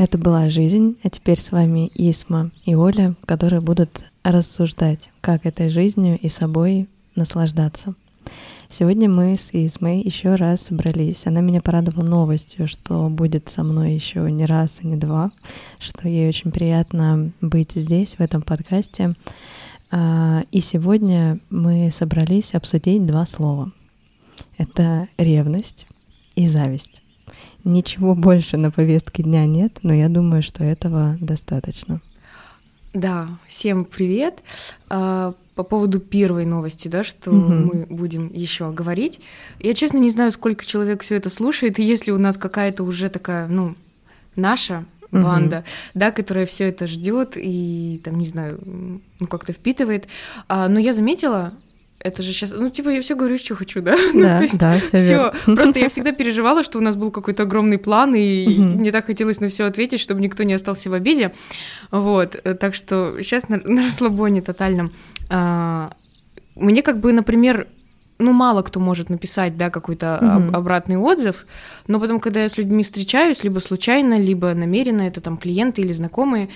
Это была жизнь, а теперь с вами Исма и Оля, которые будут рассуждать, как этой жизнью и собой наслаждаться. Сегодня мы с Исмой еще раз собрались. Она меня порадовала новостью, что будет со мной еще не раз и не два, что ей очень приятно быть здесь, в этом подкасте. А, и сегодня мы собрались обсудить два слова. Это ревность и зависть. Ничего больше на повестке дня нет, но я думаю, что этого достаточно. Да, всем привет. А, по поводу первой новости, да, что угу. мы будем еще говорить. Я честно не знаю, сколько человек все это слушает, и если у нас какая-то уже такая, ну, наша банда, угу. да, которая все это ждет и там, не знаю, ну как-то впитывает. А, но я заметила, это же сейчас, ну, типа, я все говорю, что хочу, да? Ну, да, ну, есть, да, все. Все. Просто я всегда переживала, что у нас был какой-то огромный план, и мне так хотелось на все ответить, чтобы никто не остался в обиде. Вот. Так что сейчас на, на расслабоне тотальном. А, мне как бы, например, ну, мало кто может написать, да, какой-то об, обратный отзыв, но потом, когда я с людьми встречаюсь, либо случайно, либо намеренно, это там клиенты или знакомые,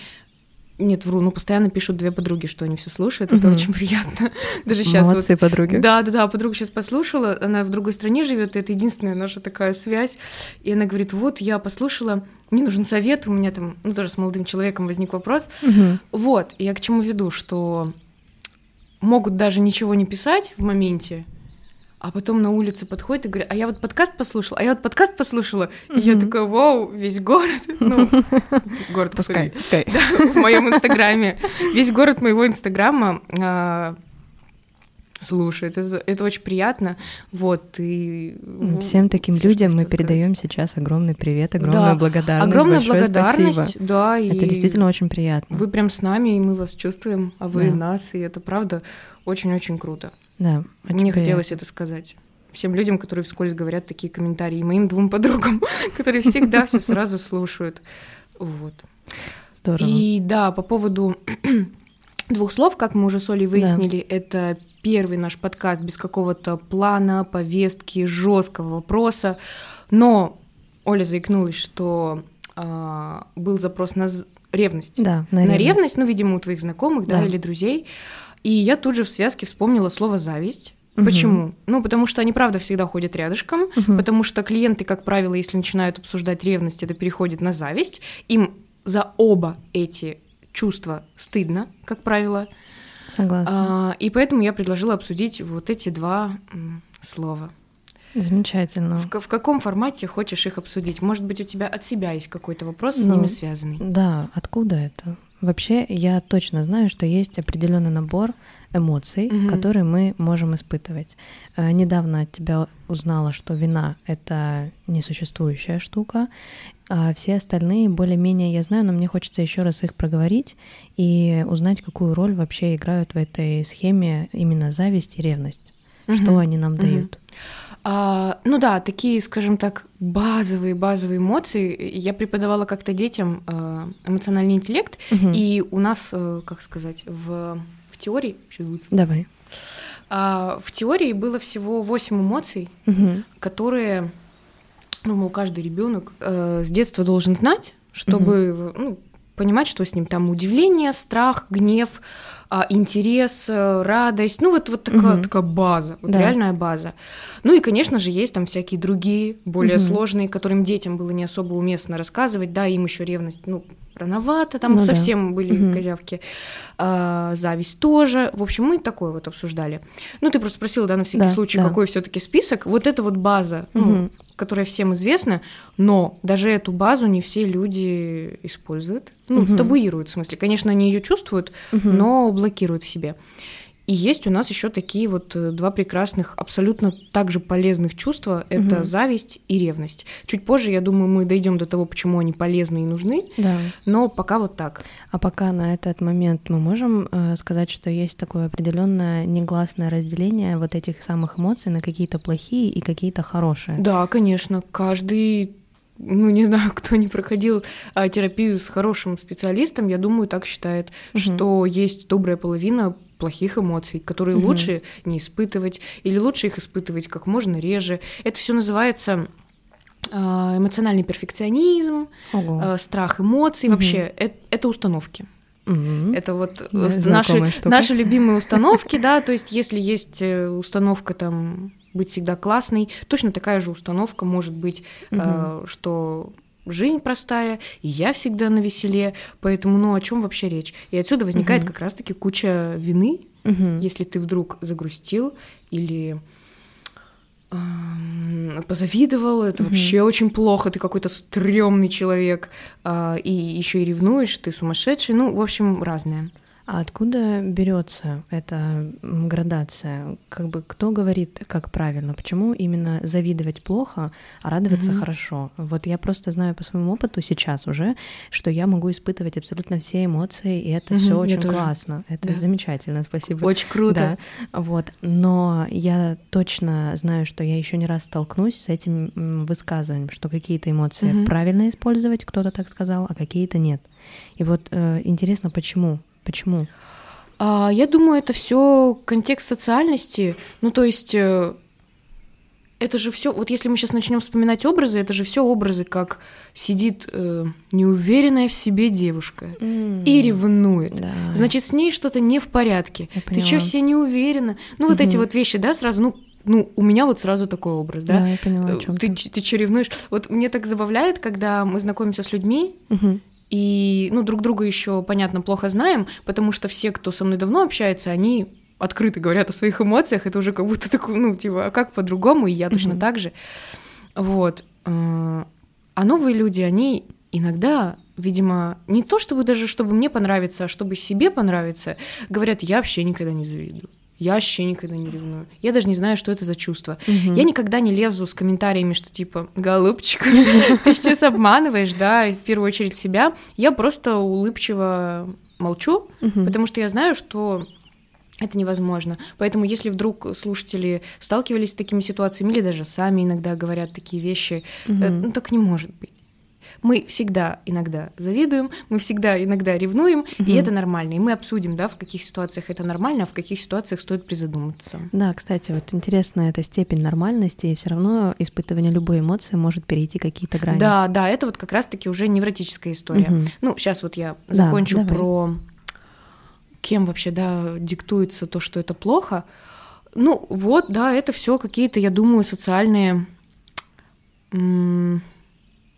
нет, вру, ну постоянно пишут две подруги, что они все слушают, это очень приятно. Даже сейчас Молодцы, вот... подруги. Да, да, да, подруга сейчас послушала, она в другой стране живет, это единственная наша такая связь, и она говорит, вот я послушала, мне нужен совет, у меня там, ну тоже с молодым человеком возник вопрос, угу. вот, я к чему веду, что могут даже ничего не писать в моменте, а потом на улице подходит и говорит, а я вот подкаст послушала, а я вот подкаст послушала, mm-hmm. и я такая, вау, весь город, ну, город, пускай, пускай. Да, в моем инстаграме, весь город моего инстаграма а, слушает, это, это очень приятно, вот, и... Всем таким все, людям мы передаем сейчас огромный привет, огромную да, благодарность, огромная благодарность, спасибо. да, и это действительно очень приятно. Вы прям с нами, и мы вас чувствуем, а вы да. нас, и это правда очень-очень круто. Да. Мне приятно. хотелось это сказать всем людям, которые вскользь говорят такие комментарии, и моим двум подругам, которые всегда все сразу слушают. Вот. Здорово. И да, по поводу двух слов, как мы уже с Олей выяснили, да. это первый наш подкаст без какого-то плана, повестки, жесткого вопроса. Но Оля заикнулась, что э, был запрос на ревность. Да, на, на ревность. ревность, ну, видимо, у твоих знакомых, да, да или друзей. И я тут же в связке вспомнила слово зависть. Угу. Почему? Ну, потому что они, правда, всегда ходят рядышком, угу. потому что клиенты, как правило, если начинают обсуждать ревность, это переходит на зависть. Им за оба эти чувства стыдно, как правило. Согласна. А, и поэтому я предложила обсудить вот эти два слова. Замечательно. В, в каком формате хочешь их обсудить? Может быть, у тебя от себя есть какой-то вопрос с ну, ними связанный? Да, откуда это? Вообще, я точно знаю, что есть определенный набор эмоций, угу. которые мы можем испытывать. Э, недавно от тебя узнала, что вина — это несуществующая штука, а все остальные более-менее я знаю, но мне хочется еще раз их проговорить и узнать, какую роль вообще играют в этой схеме именно зависть и ревность. Угу. Что они нам угу. дают? А, ну да, такие, скажем так, базовые базовые эмоции. Я преподавала как-то детям э, эмоциональный интеллект, угу. и у нас, э, как сказать, в, в теории сейчас будет. Давай. А, в теории было всего 8 эмоций, угу. которые, ну, каждый ребенок э, с детства должен знать, чтобы угу. ну, понимать, что с ним там удивление, страх, гнев, а, интерес, э, радость, ну вот, вот такая, угу. такая база, вот да. реальная база. Ну и, конечно же, есть там всякие другие, более угу. сложные, которым детям было не особо уместно рассказывать, да, им еще ревность, ну, рановато, там ну, совсем да. были угу. козявки, а, зависть тоже. В общем, мы такое вот обсуждали. Ну, ты просто спросила, да, на всякий да, случай, да. какой все-таки список. Вот это вот база, угу. ну, которая всем известна, но даже эту базу не все люди используют. Ну, угу. табуируют, в смысле. Конечно, они ее чувствуют, угу. но блокируют в себе. И есть у нас еще такие вот э, два прекрасных, абсолютно также полезных чувства. Это угу. зависть и ревность. Чуть позже, я думаю, мы дойдем до того, почему они полезны и нужны. Да. Но пока вот так. А пока на этот момент мы можем э, сказать, что есть такое определенное негласное разделение вот этих самых эмоций на какие-то плохие и какие-то хорошие. Да, конечно. Каждый ну, не знаю, кто не проходил а, терапию с хорошим специалистом, я думаю, так считает, угу. что есть добрая половина плохих эмоций, которые угу. лучше не испытывать или лучше их испытывать как можно реже. Это все называется а, эмоциональный перфекционизм, Ого. страх эмоций, угу. вообще это, это установки. Угу. Это вот да, наши, наши любимые установки, да, то есть если есть э, установка там быть всегда классной, точно такая же установка может быть, угу. э, что жизнь простая, и я всегда на веселе, поэтому, ну, о чем вообще речь? И отсюда возникает угу. как раз-таки куча вины, угу. если ты вдруг загрустил или позавидовал, это mm вообще очень плохо, ты какой-то стрёмный человек, а, и еще и ревнуешь, ты сумасшедший, ну, в общем, разное. А откуда берется эта градация? Как бы кто говорит, как правильно? Почему именно завидовать плохо, а радоваться mm-hmm. хорошо? Вот я просто знаю по своему опыту сейчас уже, что я могу испытывать абсолютно все эмоции, и это mm-hmm, все очень классно. Это да. замечательно, спасибо. Очень круто. Да. Вот. Но я точно знаю, что я еще не раз столкнусь с этим высказыванием, что какие-то эмоции mm-hmm. правильно использовать, кто-то так сказал, а какие-то нет. И вот э, интересно, почему? Почему? А, я думаю, это все контекст социальности. Ну, то есть э, это же все. Вот если мы сейчас начнем вспоминать образы, это же все образы, как сидит э, неуверенная в себе девушка mm. и ревнует. Да. Значит, с ней что-то не в порядке. Ты что, все не уверена? Ну, вот mm-hmm. эти вот вещи, да, сразу, ну, ну, у меня вот сразу такой образ, да? Да, я поняла, о чем ты. Ты, ты что, ревнуешь? Вот мне так забавляет, когда мы знакомимся с людьми, угу. И, ну, друг друга еще, понятно, плохо знаем, потому что все, кто со мной давно общается, они открыто говорят о своих эмоциях, это уже как будто такой, ну, типа, а как по-другому, и я точно mm-hmm. так же. Вот. Э, а новые люди, они иногда, видимо, не то чтобы даже, чтобы мне понравиться, а чтобы себе понравиться, говорят, я вообще никогда не завидую. Я вообще никогда не ревную. Я даже не знаю, что это за чувство. Угу. Я никогда не лезу с комментариями, что типа, голубчик, ты сейчас обманываешь, да, в первую очередь себя. Я просто улыбчиво молчу, потому что я знаю, что это невозможно. Поэтому, если вдруг слушатели сталкивались с такими ситуациями или даже сами иногда говорят такие вещи, угу. ну так не может быть мы всегда иногда завидуем, мы всегда иногда ревнуем, угу. и это нормально. И мы обсудим, да, в каких ситуациях это нормально, а в каких ситуациях стоит призадуматься. Да, кстати, вот интересна эта степень нормальности, и все равно испытывание любой эмоции может перейти какие-то грани. Да, да, это вот как раз-таки уже невротическая история. Угу. Ну, сейчас вот я закончу да, про кем вообще, да, диктуется то, что это плохо. Ну, вот, да, это все какие-то, я думаю, социальные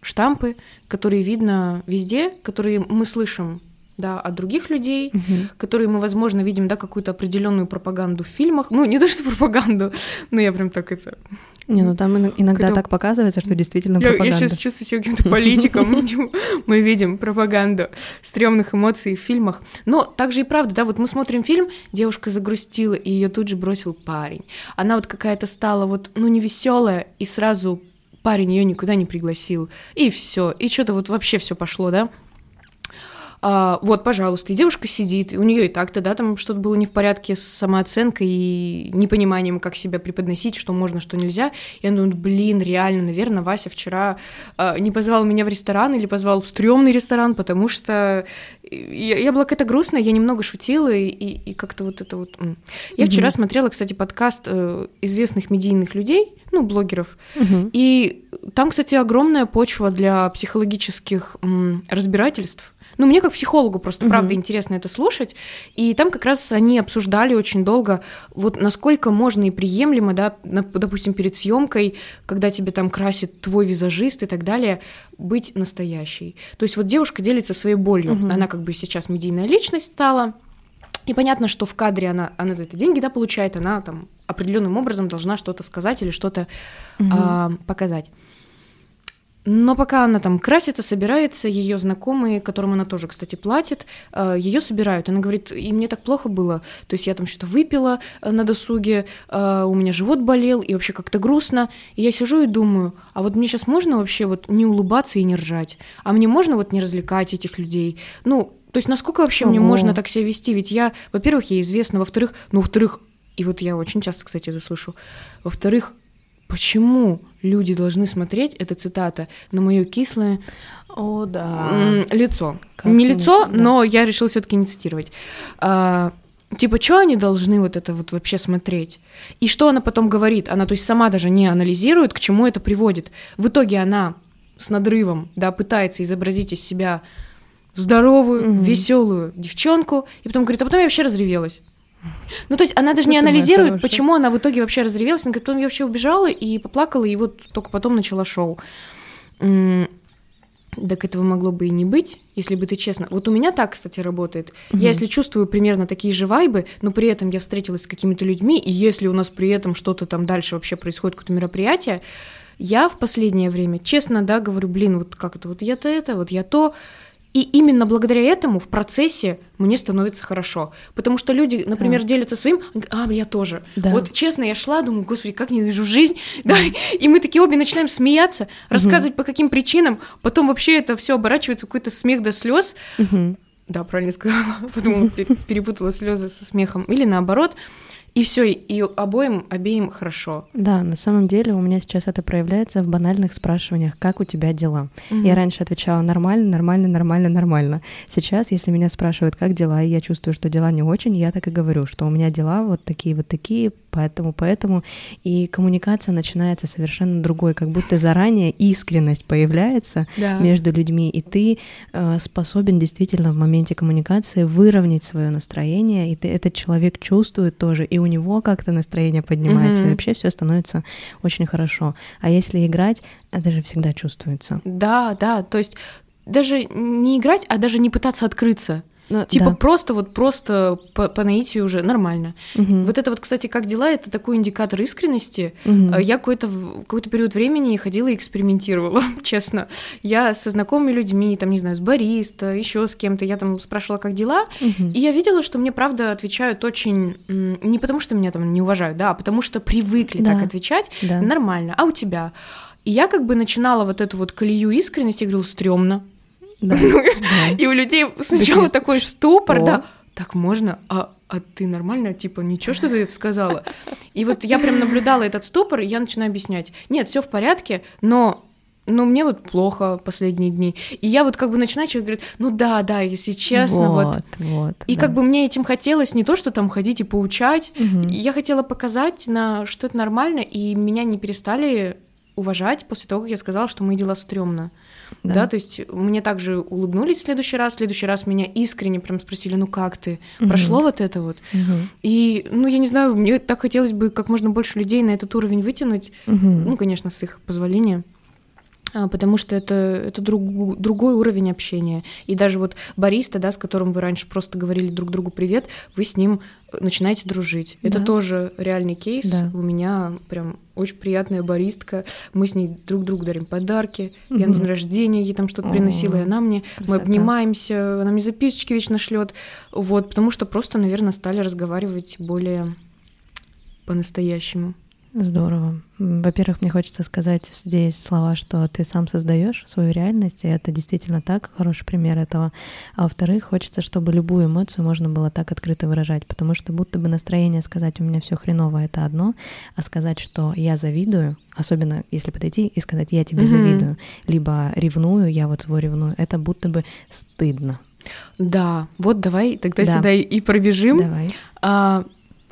штампы, которые видно везде, которые мы слышим да, от других людей, угу. которые мы, возможно, видим, да, какую-то определенную пропаганду в фильмах. Ну, не то, что пропаганду, но я прям так это... Не, ну там иногда так показывается, что действительно я, пропаганда. Я сейчас чувствую себя каким-то политиком. Мы видим пропаганду стрёмных эмоций в фильмах. Но также и правда, да, вот мы смотрим фильм, девушка загрустила, и ее тут же бросил парень. Она вот какая-то стала вот, ну, не веселая и сразу парень ее никуда не пригласил, и все, и что-то вот вообще все пошло, да. А, вот, пожалуйста, и девушка сидит, у нее и так-то, да, там что-то было не в порядке с самооценкой и непониманием, как себя преподносить, что можно, что нельзя. И она думает, блин, реально, наверное, Вася вчера а, не позвал меня в ресторан или позвал в стрёмный ресторан, потому что я, я была какая-то грустная, я немного шутила, и, и, и как-то вот это вот... Я mm-hmm. вчера смотрела, кстати, подкаст э, известных медийных людей, ну, блогеров, mm-hmm. и там, кстати, огромная почва для психологических м, разбирательств, ну, мне как психологу просто, правда, угу. интересно это слушать. И там как раз они обсуждали очень долго, вот насколько можно и приемлемо, да, допустим, перед съемкой, когда тебе там красит твой визажист и так далее, быть настоящей. То есть вот девушка делится своей болью. Угу. Она как бы сейчас медийная личность стала. И понятно, что в кадре она, она за это деньги да, получает, она там определенным образом должна что-то сказать или что-то угу. а, показать. Но пока она там красится, собирается, ее знакомые, которым она тоже, кстати, платит, э, ее собирают. Она говорит, и мне так плохо было, то есть я там что-то выпила э, на досуге, э, у меня живот болел, и вообще как-то грустно. И я сижу и думаю, а вот мне сейчас можно вообще вот не улыбаться и не ржать? А мне можно вот не развлекать этих людей? Ну, то есть насколько вообще Ого. мне можно так себя вести? Ведь я, во-первых, я известна, во-вторых, ну, во-вторых, и вот я очень часто, кстати, это слышу, во-вторых, Почему люди должны смотреть, это цитата, на мое кислое О, да. лицо? Как не лицо, да. но я решила все-таки не цитировать. А, Типа, что они должны вот это вот вообще смотреть? И что она потом говорит? Она, то есть, сама даже не анализирует, к чему это приводит. В итоге она с надрывом, да, пытается изобразить из себя здоровую, mm-hmm. веселую девчонку, и потом говорит, а потом я вообще разревелась. Ну, то есть она даже не анализирует, почему она в итоге вообще разревелась. Она говорит, потом я вообще убежала и поплакала, и вот только потом начала шоу. Так этого могло бы и не быть, если бы ты честно. Вот у меня так, кстати, работает. Угу. Я если чувствую примерно такие же вайбы, но при этом я встретилась с какими-то людьми, и если у нас при этом что-то там дальше вообще происходит, какое-то мероприятие, я в последнее время, честно, да, говорю, блин, вот как это, вот я-то это, вот я то, и именно благодаря этому в процессе мне становится хорошо. Потому что люди, например, да. делятся своим, а, я тоже. Да. Вот честно, я шла, думаю, господи, как ненавижу жизнь. Да. И мы такие обе начинаем смеяться, рассказывать угу. по каким причинам. Потом вообще это все оборачивается в какой-то смех до слез. Угу. Да, правильно сказала. Потом перепутала слезы со смехом. Или наоборот и все, и обоим, обеим хорошо. Да, на самом деле у меня сейчас это проявляется в банальных спрашиваниях, как у тебя дела. Угу. Я раньше отвечала нормально, нормально, нормально, нормально. Сейчас, если меня спрашивают, как дела, и я чувствую, что дела не очень, я так и говорю, что у меня дела вот такие вот такие, поэтому, поэтому. И коммуникация начинается совершенно другой, как будто заранее искренность появляется да. между людьми, и ты э, способен действительно в моменте коммуникации выровнять свое настроение, и ты, этот человек чувствует тоже, и у него как-то настроение поднимается, mm-hmm. и вообще все становится очень хорошо. А если играть, это же всегда чувствуется. Да, да, то есть даже не играть, а даже не пытаться открыться. Ну, типа да. просто вот просто по, по наитию уже нормально. Угу. Вот это вот, кстати, как дела, это такой индикатор искренности. Угу. Я какой-то какой-то период времени ходила и экспериментировала, честно. Я со знакомыми людьми, там не знаю, с бариста, еще с кем-то, я там спрашивала, как дела, угу. и я видела, что мне правда отвечают очень не потому, что меня там не уважают, да, а потому что привыкли да. так отвечать, да. нормально. А у тебя? И я как бы начинала вот эту вот колею искренности, я говорила, стрёмно, да, ну. И у людей сначала такой ступор, да, так можно, а, а ты нормально, типа, ничего, что ты это сказала? И вот я прям наблюдала этот ступор, и я начинаю объяснять, нет, все в порядке, но но мне вот плохо последние дни. И я вот как бы начинаю, человек говорит, ну да, да, если честно, вот. вот. вот и да. как бы мне этим хотелось не то, что там ходить и поучать, угу. я хотела показать, на, что это нормально, и меня не перестали уважать после того, как я сказала, что мои дела стрёмно. Да. да, то есть мне также улыбнулись в следующий раз, в следующий раз меня искренне прям спросили, ну как ты, угу. прошло вот это вот, угу. и, ну я не знаю, мне так хотелось бы как можно больше людей на этот уровень вытянуть, угу. ну конечно с их позволения. А, потому что это, это друг, другой уровень общения. И даже вот бариста, да, с которым вы раньше просто говорили друг другу привет, вы с ним начинаете дружить. Это да. тоже реальный кейс. Да. У меня прям очень приятная баристка. Мы с ней друг другу дарим подарки. Угу. Я на день рождения ей там что-то приносила, и она мне. Красота. Мы обнимаемся, она мне записочки вечно шлет. Вот, потому что просто, наверное, стали разговаривать более по-настоящему. Здорово. Во-первых, мне хочется сказать здесь слова, что ты сам создаешь свою реальность, и это действительно так, хороший пример этого. А во-вторых, хочется, чтобы любую эмоцию можно было так открыто выражать, потому что будто бы настроение сказать «у меня все хреново» — это одно, а сказать, что я завидую, особенно если подойти и сказать «я тебе mm-hmm. завидую», либо «ревную», «я вот его ревную», это будто бы стыдно. Да, вот давай тогда да. сюда и пробежим. Давай. А,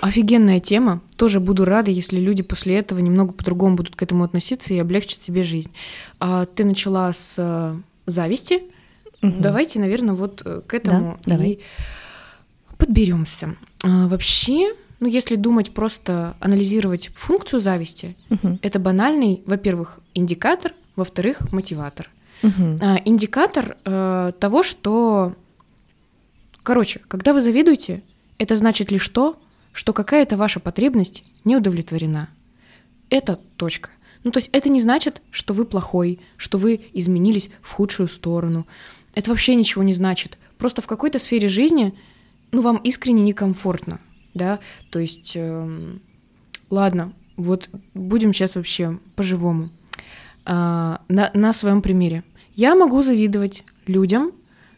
Офигенная тема. Тоже буду рада, если люди после этого немного по-другому будут к этому относиться и облегчат себе жизнь. А, ты начала с э, зависти. Угу. Давайте, наверное, вот э, к этому да, и давай. подберемся. А, вообще, ну, если думать просто анализировать функцию зависти, угу. это банальный, во-первых, индикатор, во-вторых, мотиватор. Угу. А, индикатор э, того, что, короче, когда вы завидуете, это значит лишь то, что какая-то ваша потребность не удовлетворена. Это точка. Ну, то есть это не значит, что вы плохой, что вы изменились в худшую сторону. Это вообще ничего не значит. Просто в какой-то сфере жизни, ну, вам искренне некомфортно, да, то есть, э, ладно, вот будем сейчас вообще по-живому. Э, на, на своем примере. Я могу завидовать людям,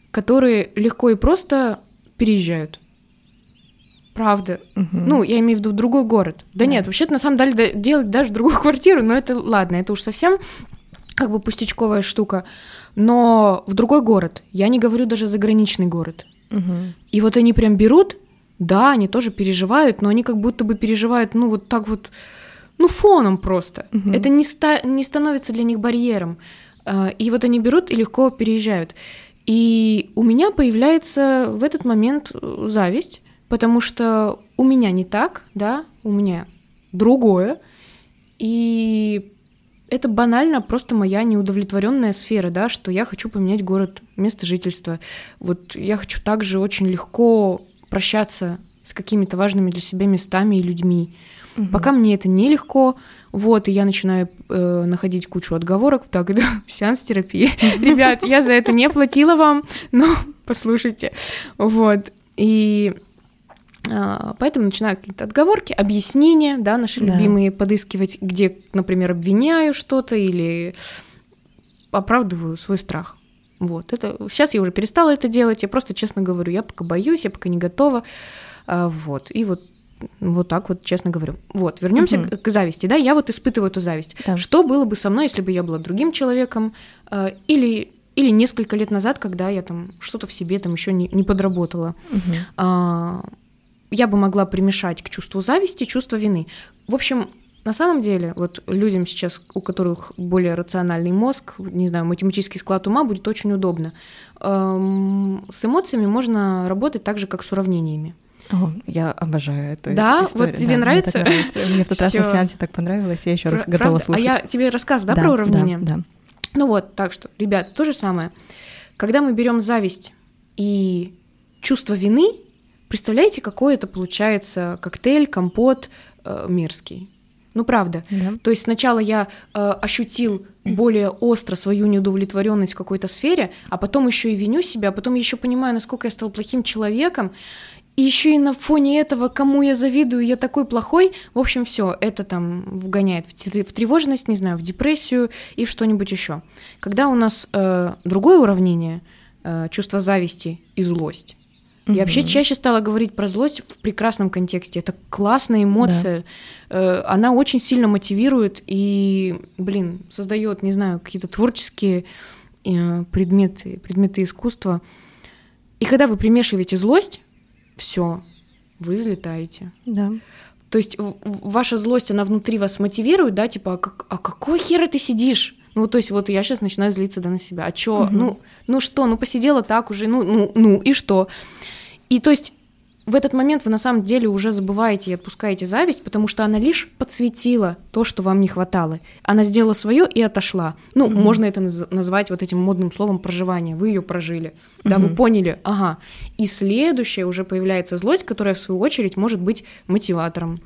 которые легко и просто переезжают Правда. Угу. Ну, я имею в виду другой город. Да, да. нет, вообще-то на самом деле делать даже другую квартиру, но это ладно, это уж совсем как бы пустячковая штука. Но в другой город, я не говорю даже заграничный город. Угу. И вот они прям берут да, они тоже переживают, но они как будто бы переживают, ну, вот так вот, ну, фоном просто. Угу. Это не, ста- не становится для них барьером. А, и вот они берут и легко переезжают. И у меня появляется в этот момент э, зависть, потому что у меня не так, да, у меня другое. И это банально просто моя неудовлетворенная сфера, да, что я хочу поменять город, место жительства. Вот я хочу также очень легко прощаться с какими-то важными для себя местами и людьми. Угу. Пока мне это нелегко, вот, и я начинаю э, находить кучу отговорок. Так, да, сеанс терапии. Ребят, я за это не платила вам, но послушайте. Вот. И поэтому начинаю какие-то отговорки, объяснения, да, наши да. любимые подыскивать, где, например, обвиняю что-то или оправдываю свой страх. Вот, это сейчас я уже перестала это делать, я просто честно говорю, я пока боюсь, я пока не готова, а, вот, и вот вот так вот, честно говорю. Вот, вернемся угу. к, к зависти, да, я вот испытываю эту зависть. Да. Что было бы со мной, если бы я была другим человеком, э, или или несколько лет назад, когда я там что-то в себе там еще не, не подработала. Угу. А, я бы могла примешать к чувству зависти чувство вины. В общем, на самом деле, вот людям сейчас, у которых более рациональный мозг, не знаю, математический склад ума, будет очень удобно. Эм, с эмоциями можно работать так же, как с уравнениями. О, я обожаю это. Да, историю. вот тебе да, нравится? Мне, нравится. мне в тот раз на сеансе так понравилось, я еще раз готова слушать. А я тебе рассказ, да, да про уравнение? Да, да. Ну вот, так что, ребята, то же самое. Когда мы берем зависть и чувство вины, Представляете, какой это получается коктейль, компот э, мерзкий. Ну правда. Да. То есть сначала я э, ощутил более остро свою неудовлетворенность в какой-то сфере, а потом еще и виню себя, а потом еще понимаю, насколько я стал плохим человеком, и еще и на фоне этого, кому я завидую, я такой плохой. В общем, все это там вгоняет в тревожность, не знаю, в депрессию и в что-нибудь еще. Когда у нас э, другое уравнение, э, чувство зависти и злость, Mm-hmm. Я вообще чаще стала говорить про злость в прекрасном контексте. Это классная эмоция. Да. Э, она очень сильно мотивирует и, блин, создает, не знаю, какие-то творческие э, предметы, предметы искусства. И когда вы примешиваете злость, все, вы взлетаете. Да. То есть ваша злость, она внутри вас мотивирует, да, типа, а, как, а какой хер ты сидишь? Ну, то есть вот я сейчас начинаю злиться да на себя. А чё? Угу. Ну, ну что? Ну посидела так уже, ну, ну, ну и что? И то есть в этот момент вы на самом деле уже забываете и отпускаете зависть, потому что она лишь подсветила то, что вам не хватало. Она сделала свое и отошла. Ну, mm-hmm. можно это наз- назвать вот этим модным словом проживание. Вы ее прожили. Mm-hmm. Да, вы поняли, ага. И следующее уже появляется злость, которая в свою очередь может быть мотиватором.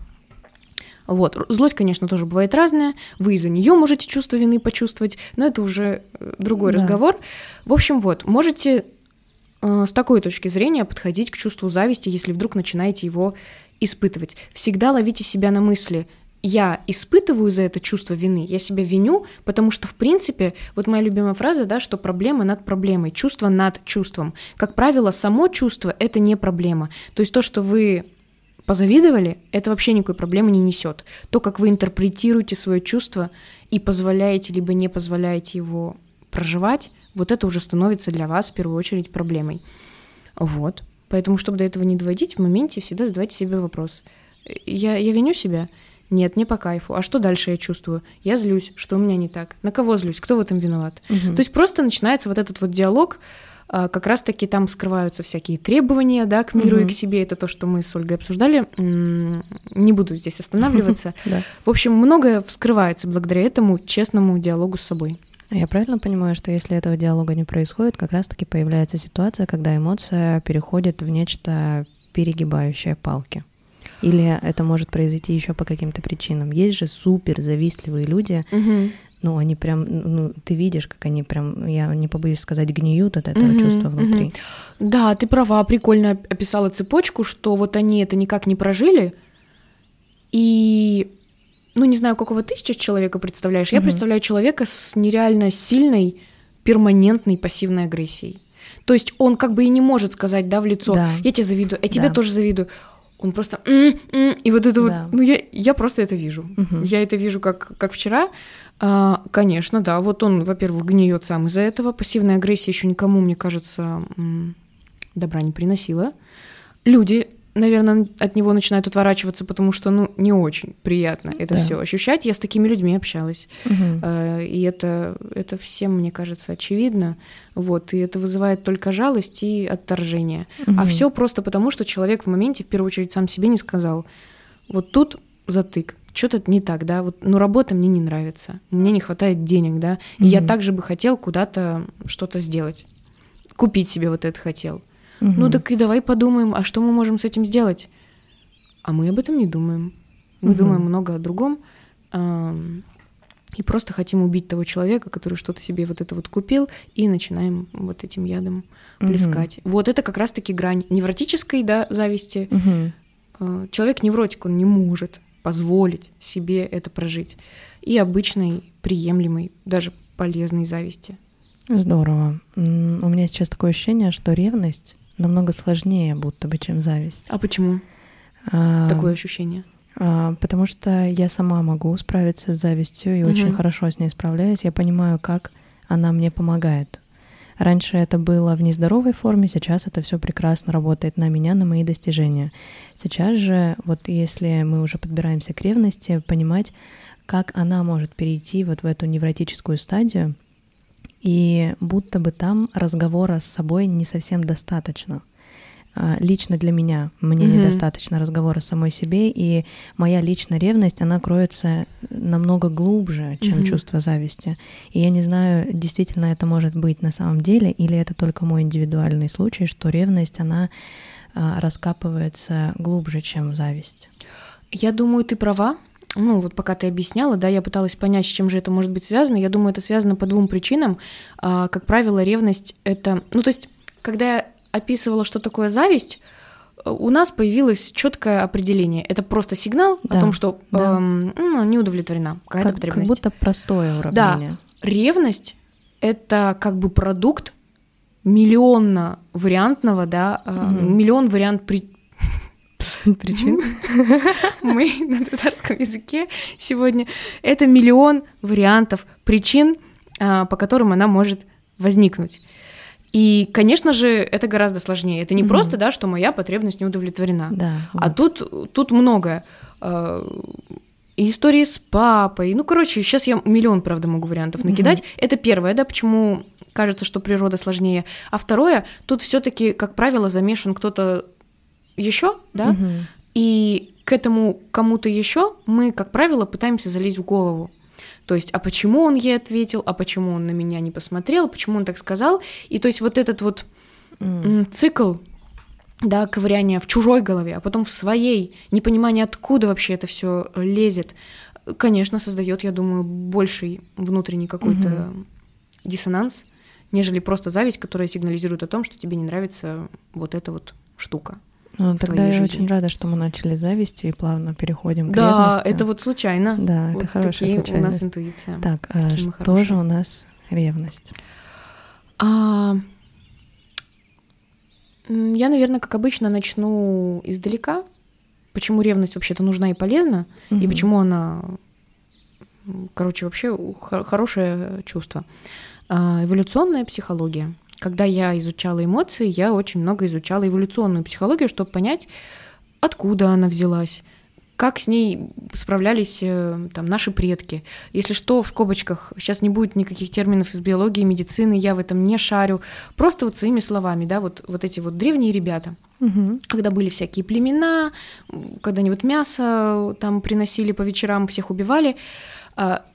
Вот. Злость, конечно, тоже бывает разная. Вы из-за нее можете чувство вины почувствовать, но это уже э, другой да. разговор. В общем, вот, можете с такой точки зрения подходить к чувству зависти, если вдруг начинаете его испытывать. Всегда ловите себя на мысли я испытываю за это чувство вины, я себя виню, потому что, в принципе, вот моя любимая фраза, да, что проблема над проблемой, чувство над чувством. Как правило, само чувство — это не проблема. То есть то, что вы позавидовали, это вообще никакой проблемы не несет. То, как вы интерпретируете свое чувство и позволяете либо не позволяете его проживать, вот это уже становится для вас в первую очередь проблемой. Вот. Поэтому, чтобы до этого не доводить, в моменте всегда задавайте себе вопрос. Я, я виню себя? Нет, не по кайфу. А что дальше я чувствую? Я злюсь. Что у меня не так? На кого злюсь? Кто в этом виноват? Угу. То есть просто начинается вот этот вот диалог, а, как раз-таки там скрываются всякие требования да, к миру угу. и к себе. Это то, что мы с Ольгой обсуждали. Не буду здесь останавливаться. В общем, многое вскрывается благодаря этому честному диалогу с собой. Я правильно понимаю, что если этого диалога не происходит, как раз-таки появляется ситуация, когда эмоция переходит в нечто перегибающее палки? Или это может произойти еще по каким-то причинам? Есть же супер завистливые люди, угу. ну они прям, ну ты видишь, как они прям, я не побоюсь сказать, гниют от этого угу, чувства внутри. Угу. Да, ты права, прикольно описала цепочку, что вот они это никак не прожили, и ну не знаю, какого ты сейчас человека представляешь. Mm-hmm. Я представляю человека с нереально сильной перманентной пассивной агрессией. То есть он как бы и не может сказать, да, в лицо, да. я тебе завидую, я тебе да. тоже завидую. Он просто м-м", и вот это да. вот, ну я я просто это вижу, угу. я это вижу как как вчера. А, конечно, да, вот он, во-первых, гниет сам из-за этого. Пассивная агрессия еще никому, мне кажется, добра не приносила. Люди наверное, от него начинают отворачиваться, потому что, ну, не очень приятно это да. все ощущать. Я с такими людьми общалась, угу. и это, это всем, мне кажется, очевидно. Вот, и это вызывает только жалость и отторжение. Угу. А все просто потому, что человек в моменте, в первую очередь, сам себе не сказал. Вот тут затык, что-то не так, да, вот, ну, работа мне не нравится, мне не хватает денег, да, и mm я также бы хотел куда-то что-то сделать, купить себе вот это хотел. Mm Ну, так и давай подумаем, а что мы можем с этим сделать? А мы об этом не думаем. Мы mm думаем много о другом, э- и просто хотим убить того человека, который что-то себе вот это вот купил, и начинаем вот этим ядом плескать. mm Вот это как раз-таки грань невротической, да, зависти. mm Человек невротик, он не может позволить себе это прожить. И обычной, приемлемой, даже полезной зависти. Здорово. У меня сейчас такое ощущение, что ревность намного сложнее будто бы, чем зависть. А почему а, такое ощущение? А, потому что я сама могу справиться с завистью и угу. очень хорошо с ней справляюсь. Я понимаю, как она мне помогает. Раньше это было в нездоровой форме, сейчас это все прекрасно работает на меня, на мои достижения. Сейчас же, вот если мы уже подбираемся к ревности, понимать, как она может перейти вот в эту невротическую стадию, и будто бы там разговора с собой не совсем достаточно. А, лично для меня мне mm-hmm. недостаточно разговора с самой себе, и моя личная ревность, она кроется намного глубже, чем mm-hmm. чувство зависти. И я не знаю, действительно это может быть на самом деле, или это только мой индивидуальный случай, что ревность, она а, раскапывается глубже, чем зависть. Я думаю, ты права. Ну, вот пока ты объясняла, да, я пыталась понять, с чем же это может быть связано. Я думаю, это связано по двум причинам. А, как правило, ревность это... Ну, то есть, когда описывала, что такое зависть, у нас появилось четкое определение. Это просто сигнал да, о том, что да. эм, ну, не удовлетворена какая-то как, потребность. Как будто простое уравнение. Да, ревность это как бы продукт миллионно вариантного, да, угу. миллион вариант при... причин. Мы на татарском языке сегодня. Это миллион вариантов причин, а, по которым она может возникнуть. И, конечно же, это гораздо сложнее. Это не mm-hmm. просто, да, что моя потребность не удовлетворена. Да, а вот. тут, тут многое. А, и истории с папой. Ну, короче, сейчас я миллион, правда, могу вариантов накидать. Mm-hmm. Это первое, да, почему кажется, что природа сложнее. А второе, тут все-таки, как правило, замешан кто-то еще, да, mm-hmm. и к этому кому-то еще мы, как правило, пытаемся залезть в голову. То есть, а почему он ей ответил, а почему он на меня не посмотрел, почему он так сказал. И то есть вот этот вот mm. цикл да, ковыряние в чужой голове, а потом в своей, непонимание, откуда вообще это все лезет, конечно, создает, я думаю, больший внутренний какой-то mm-hmm. диссонанс, нежели просто зависть, которая сигнализирует о том, что тебе не нравится вот эта вот штука. Ну, тогда я жизни. очень рада, что мы начали зависти и плавно переходим к да, ревности. Это вот случайно. Да, вот это хорошая такие случайность. у нас интуиция. Так, а что хорошие. же у нас ревность? А, я, наверное, как обычно, начну издалека. Почему ревность вообще-то нужна и полезна, угу. и почему она, короче, вообще хорошее чувство. А, эволюционная психология. Когда я изучала эмоции, я очень много изучала эволюционную психологию, чтобы понять, откуда она взялась, как с ней справлялись э, там, наши предки. Если что, в скобочках, сейчас не будет никаких терминов из биологии, медицины, я в этом не шарю. Просто вот своими словами, да, вот, вот эти вот древние ребята, угу. когда были всякие племена, когда они вот мясо там приносили по вечерам, всех убивали, а,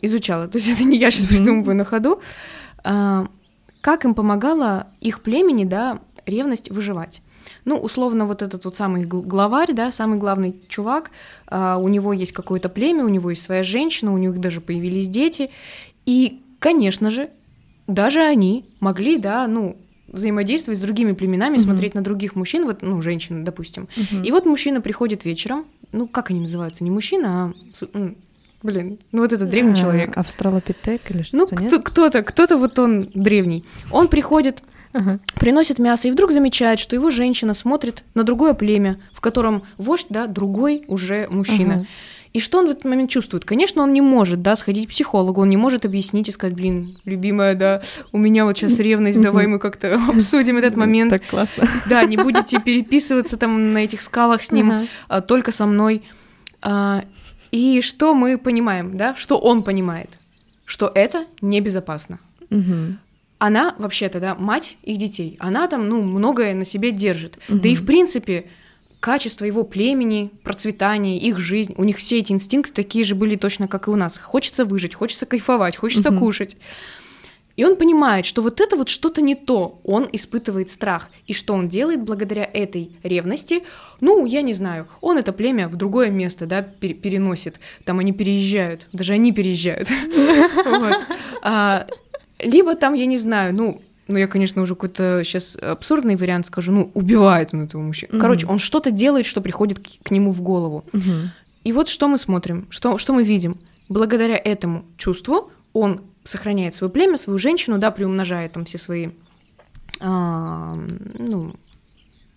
изучала. То есть это не я сейчас придумываю на ходу. Как им помогала их племени, да, ревность выживать. Ну, условно, вот этот вот самый главарь, да, самый главный чувак, а, у него есть какое-то племя, у него есть своя женщина, у них даже появились дети. И, конечно же, даже они могли, да, ну, взаимодействовать с другими племенами, угу. смотреть на других мужчин, вот, ну, женщины, допустим. Угу. И вот мужчина приходит вечером, ну, как они называются, не мужчина, а Блин, ну вот этот древний а, человек. Австралопитек или ну, что-то, Ну, кто-то, кто-то вот он древний. Он приходит, ага. приносит мясо и вдруг замечает, что его женщина смотрит на другое племя, в котором вождь, да, другой уже мужчина. Ага. И что он в этот момент чувствует? Конечно, он не может, да, сходить к психологу, он не может объяснить и сказать, блин, любимая, да, у меня вот сейчас ревность, давай мы как-то обсудим этот момент. Так классно. Да, не будете переписываться там на этих скалах с ним, а, только со мной. И что мы понимаем, да, что он понимает? Что это небезопасно. Она вообще-то, да, мать их детей, она там, ну, многое на себе держит. Да и в принципе качество его племени, процветание, их жизнь. У них все эти инстинкты такие же были точно, как и у нас. Хочется выжить, хочется кайфовать, хочется угу. кушать. И он понимает, что вот это вот что-то не то, он испытывает страх. И что он делает благодаря этой ревности? Ну, я не знаю, он это племя в другое место, да, переносит. Там они переезжают, даже они переезжают. А, либо там, я не знаю, ну, ну, я, конечно, уже какой-то сейчас абсурдный вариант скажу, ну, убивает он этого мужчину. Mm-hmm. Короче, он что-то делает, что приходит к, к нему в голову. Mm-hmm. И вот что мы смотрим, что, что мы видим. Благодаря этому чувству он сохраняет свое племя, свою женщину, да, приумножает там все свои а, ну,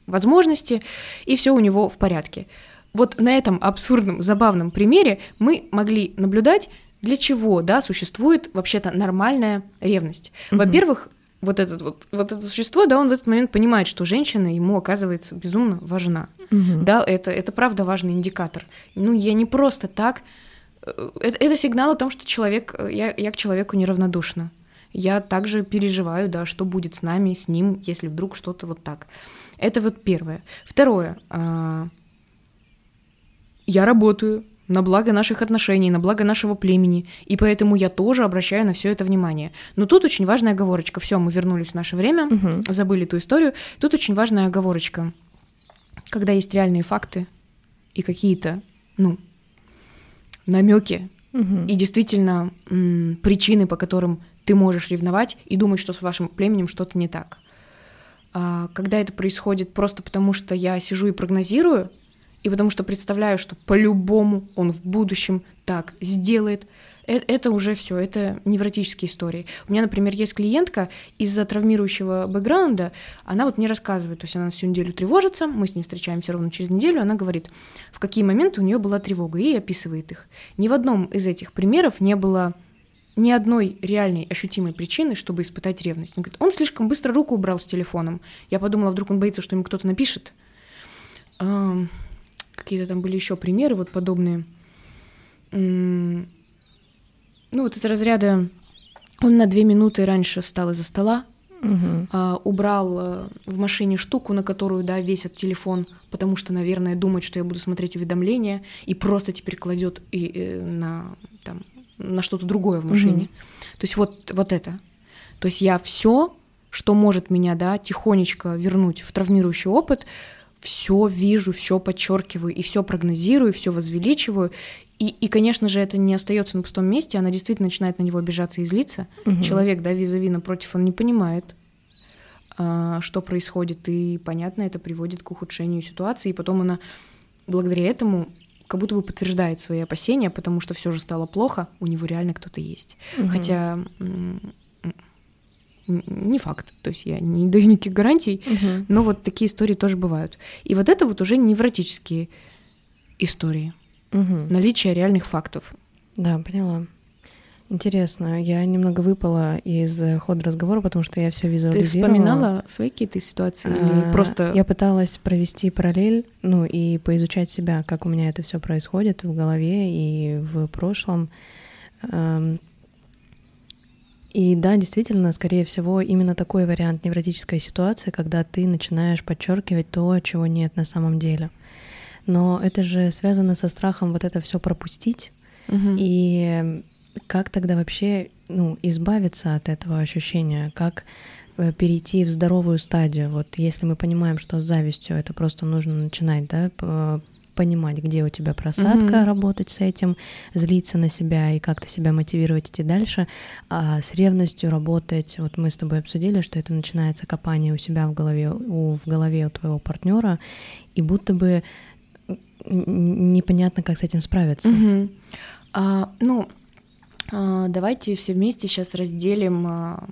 возможности, и все у него в порядке. Вот на этом абсурдном, забавном примере мы могли наблюдать, для чего, да, существует вообще-то нормальная ревность. Mm-hmm. Во-первых, вот этот вот, вот это существо, да, он в этот момент понимает, что женщина ему оказывается безумно важна. Угу. Да, это, это правда важный индикатор. Ну, я не просто так... Э, это, это сигнал о том, что человек, э, я, я к человеку неравнодушна. Я также переживаю, да, что будет с нами, с ним, если вдруг что-то вот так. Это вот первое. Второе. А, я работаю, на благо наших отношений, на благо нашего племени, и поэтому я тоже обращаю на все это внимание. Но тут очень важная оговорочка. Все, мы вернулись в наше время, угу. забыли ту историю. Тут очень важная оговорочка. Когда есть реальные факты и какие-то, ну, намеки угу. и действительно м, причины, по которым ты можешь ревновать и думать, что с вашим племенем что-то не так. А, когда это происходит просто потому, что я сижу и прогнозирую, и потому что представляю, что по-любому он в будущем так сделает. Это, это уже все, это невротические истории. У меня, например, есть клиентка из-за травмирующего бэкграунда, она вот мне рассказывает, то есть она всю неделю тревожится, мы с ней встречаемся ровно через неделю, она говорит, в какие моменты у нее была тревога, и описывает их. Ни в одном из этих примеров не было ни одной реальной ощутимой причины, чтобы испытать ревность. Он говорит, он слишком быстро руку убрал с телефоном. Я подумала, вдруг он боится, что ему кто-то напишет какие-то там были еще примеры вот подобные. Ну, вот из разряда он на две минуты раньше встал из-за стола, угу. а, убрал а, в машине штуку, на которую, да, весит телефон, потому что, наверное, думает, что я буду смотреть уведомления, и просто теперь кладет и, и, э, на, там, на что-то другое в машине. Угу. То есть вот, вот это. То есть я все, что может меня, да, тихонечко вернуть в травмирующий опыт, все вижу, все подчеркиваю и все прогнозирую, все возвеличиваю. И, и, конечно же, это не остается на пустом месте, она действительно начинает на него обижаться и злиться. Угу. Человек, да, визави напротив, он не понимает, а, что происходит, и, понятно, это приводит к ухудшению ситуации, и потом она благодаря этому как будто бы подтверждает свои опасения, потому что все же стало плохо, у него реально кто-то есть. Угу. Хотя не факт, то есть я не даю никаких гарантий, угу. но вот такие истории тоже бывают. И вот это вот уже невротические истории, угу. наличие реальных фактов. Да, поняла. Интересно, я немного выпала из хода разговора, потому что я все визуализировала. Ты вспоминала свои какие-то ситуации или а, просто? Я пыталась провести параллель, ну и поизучать себя, как у меня это все происходит в голове и в прошлом. Эм, и да, действительно, скорее всего, именно такой вариант невротической ситуации, когда ты начинаешь подчеркивать то, чего нет на самом деле. Но это же связано со страхом вот это все пропустить. Угу. И как тогда вообще ну, избавиться от этого ощущения? Как э, перейти в здоровую стадию? Вот если мы понимаем, что с завистью это просто нужно начинать, да, понимать, где у тебя просадка, mm-hmm. работать с этим, злиться на себя и как-то себя мотивировать идти дальше, а с ревностью работать. Вот мы с тобой обсудили, что это начинается копание у себя в голове, у, в голове у твоего партнера, и будто бы непонятно, как с этим справиться. Mm-hmm. А, ну, а, давайте все вместе сейчас разделим а,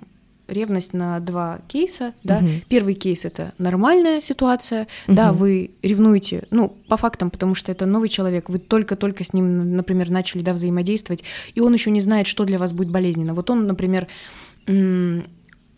ревность на два кейса, да. Угу. Первый кейс это нормальная ситуация, угу. да, вы ревнуете, ну, по фактам, потому что это новый человек, вы только-только с ним, например, начали, да, взаимодействовать, и он еще не знает, что для вас будет болезненно. Вот он, например,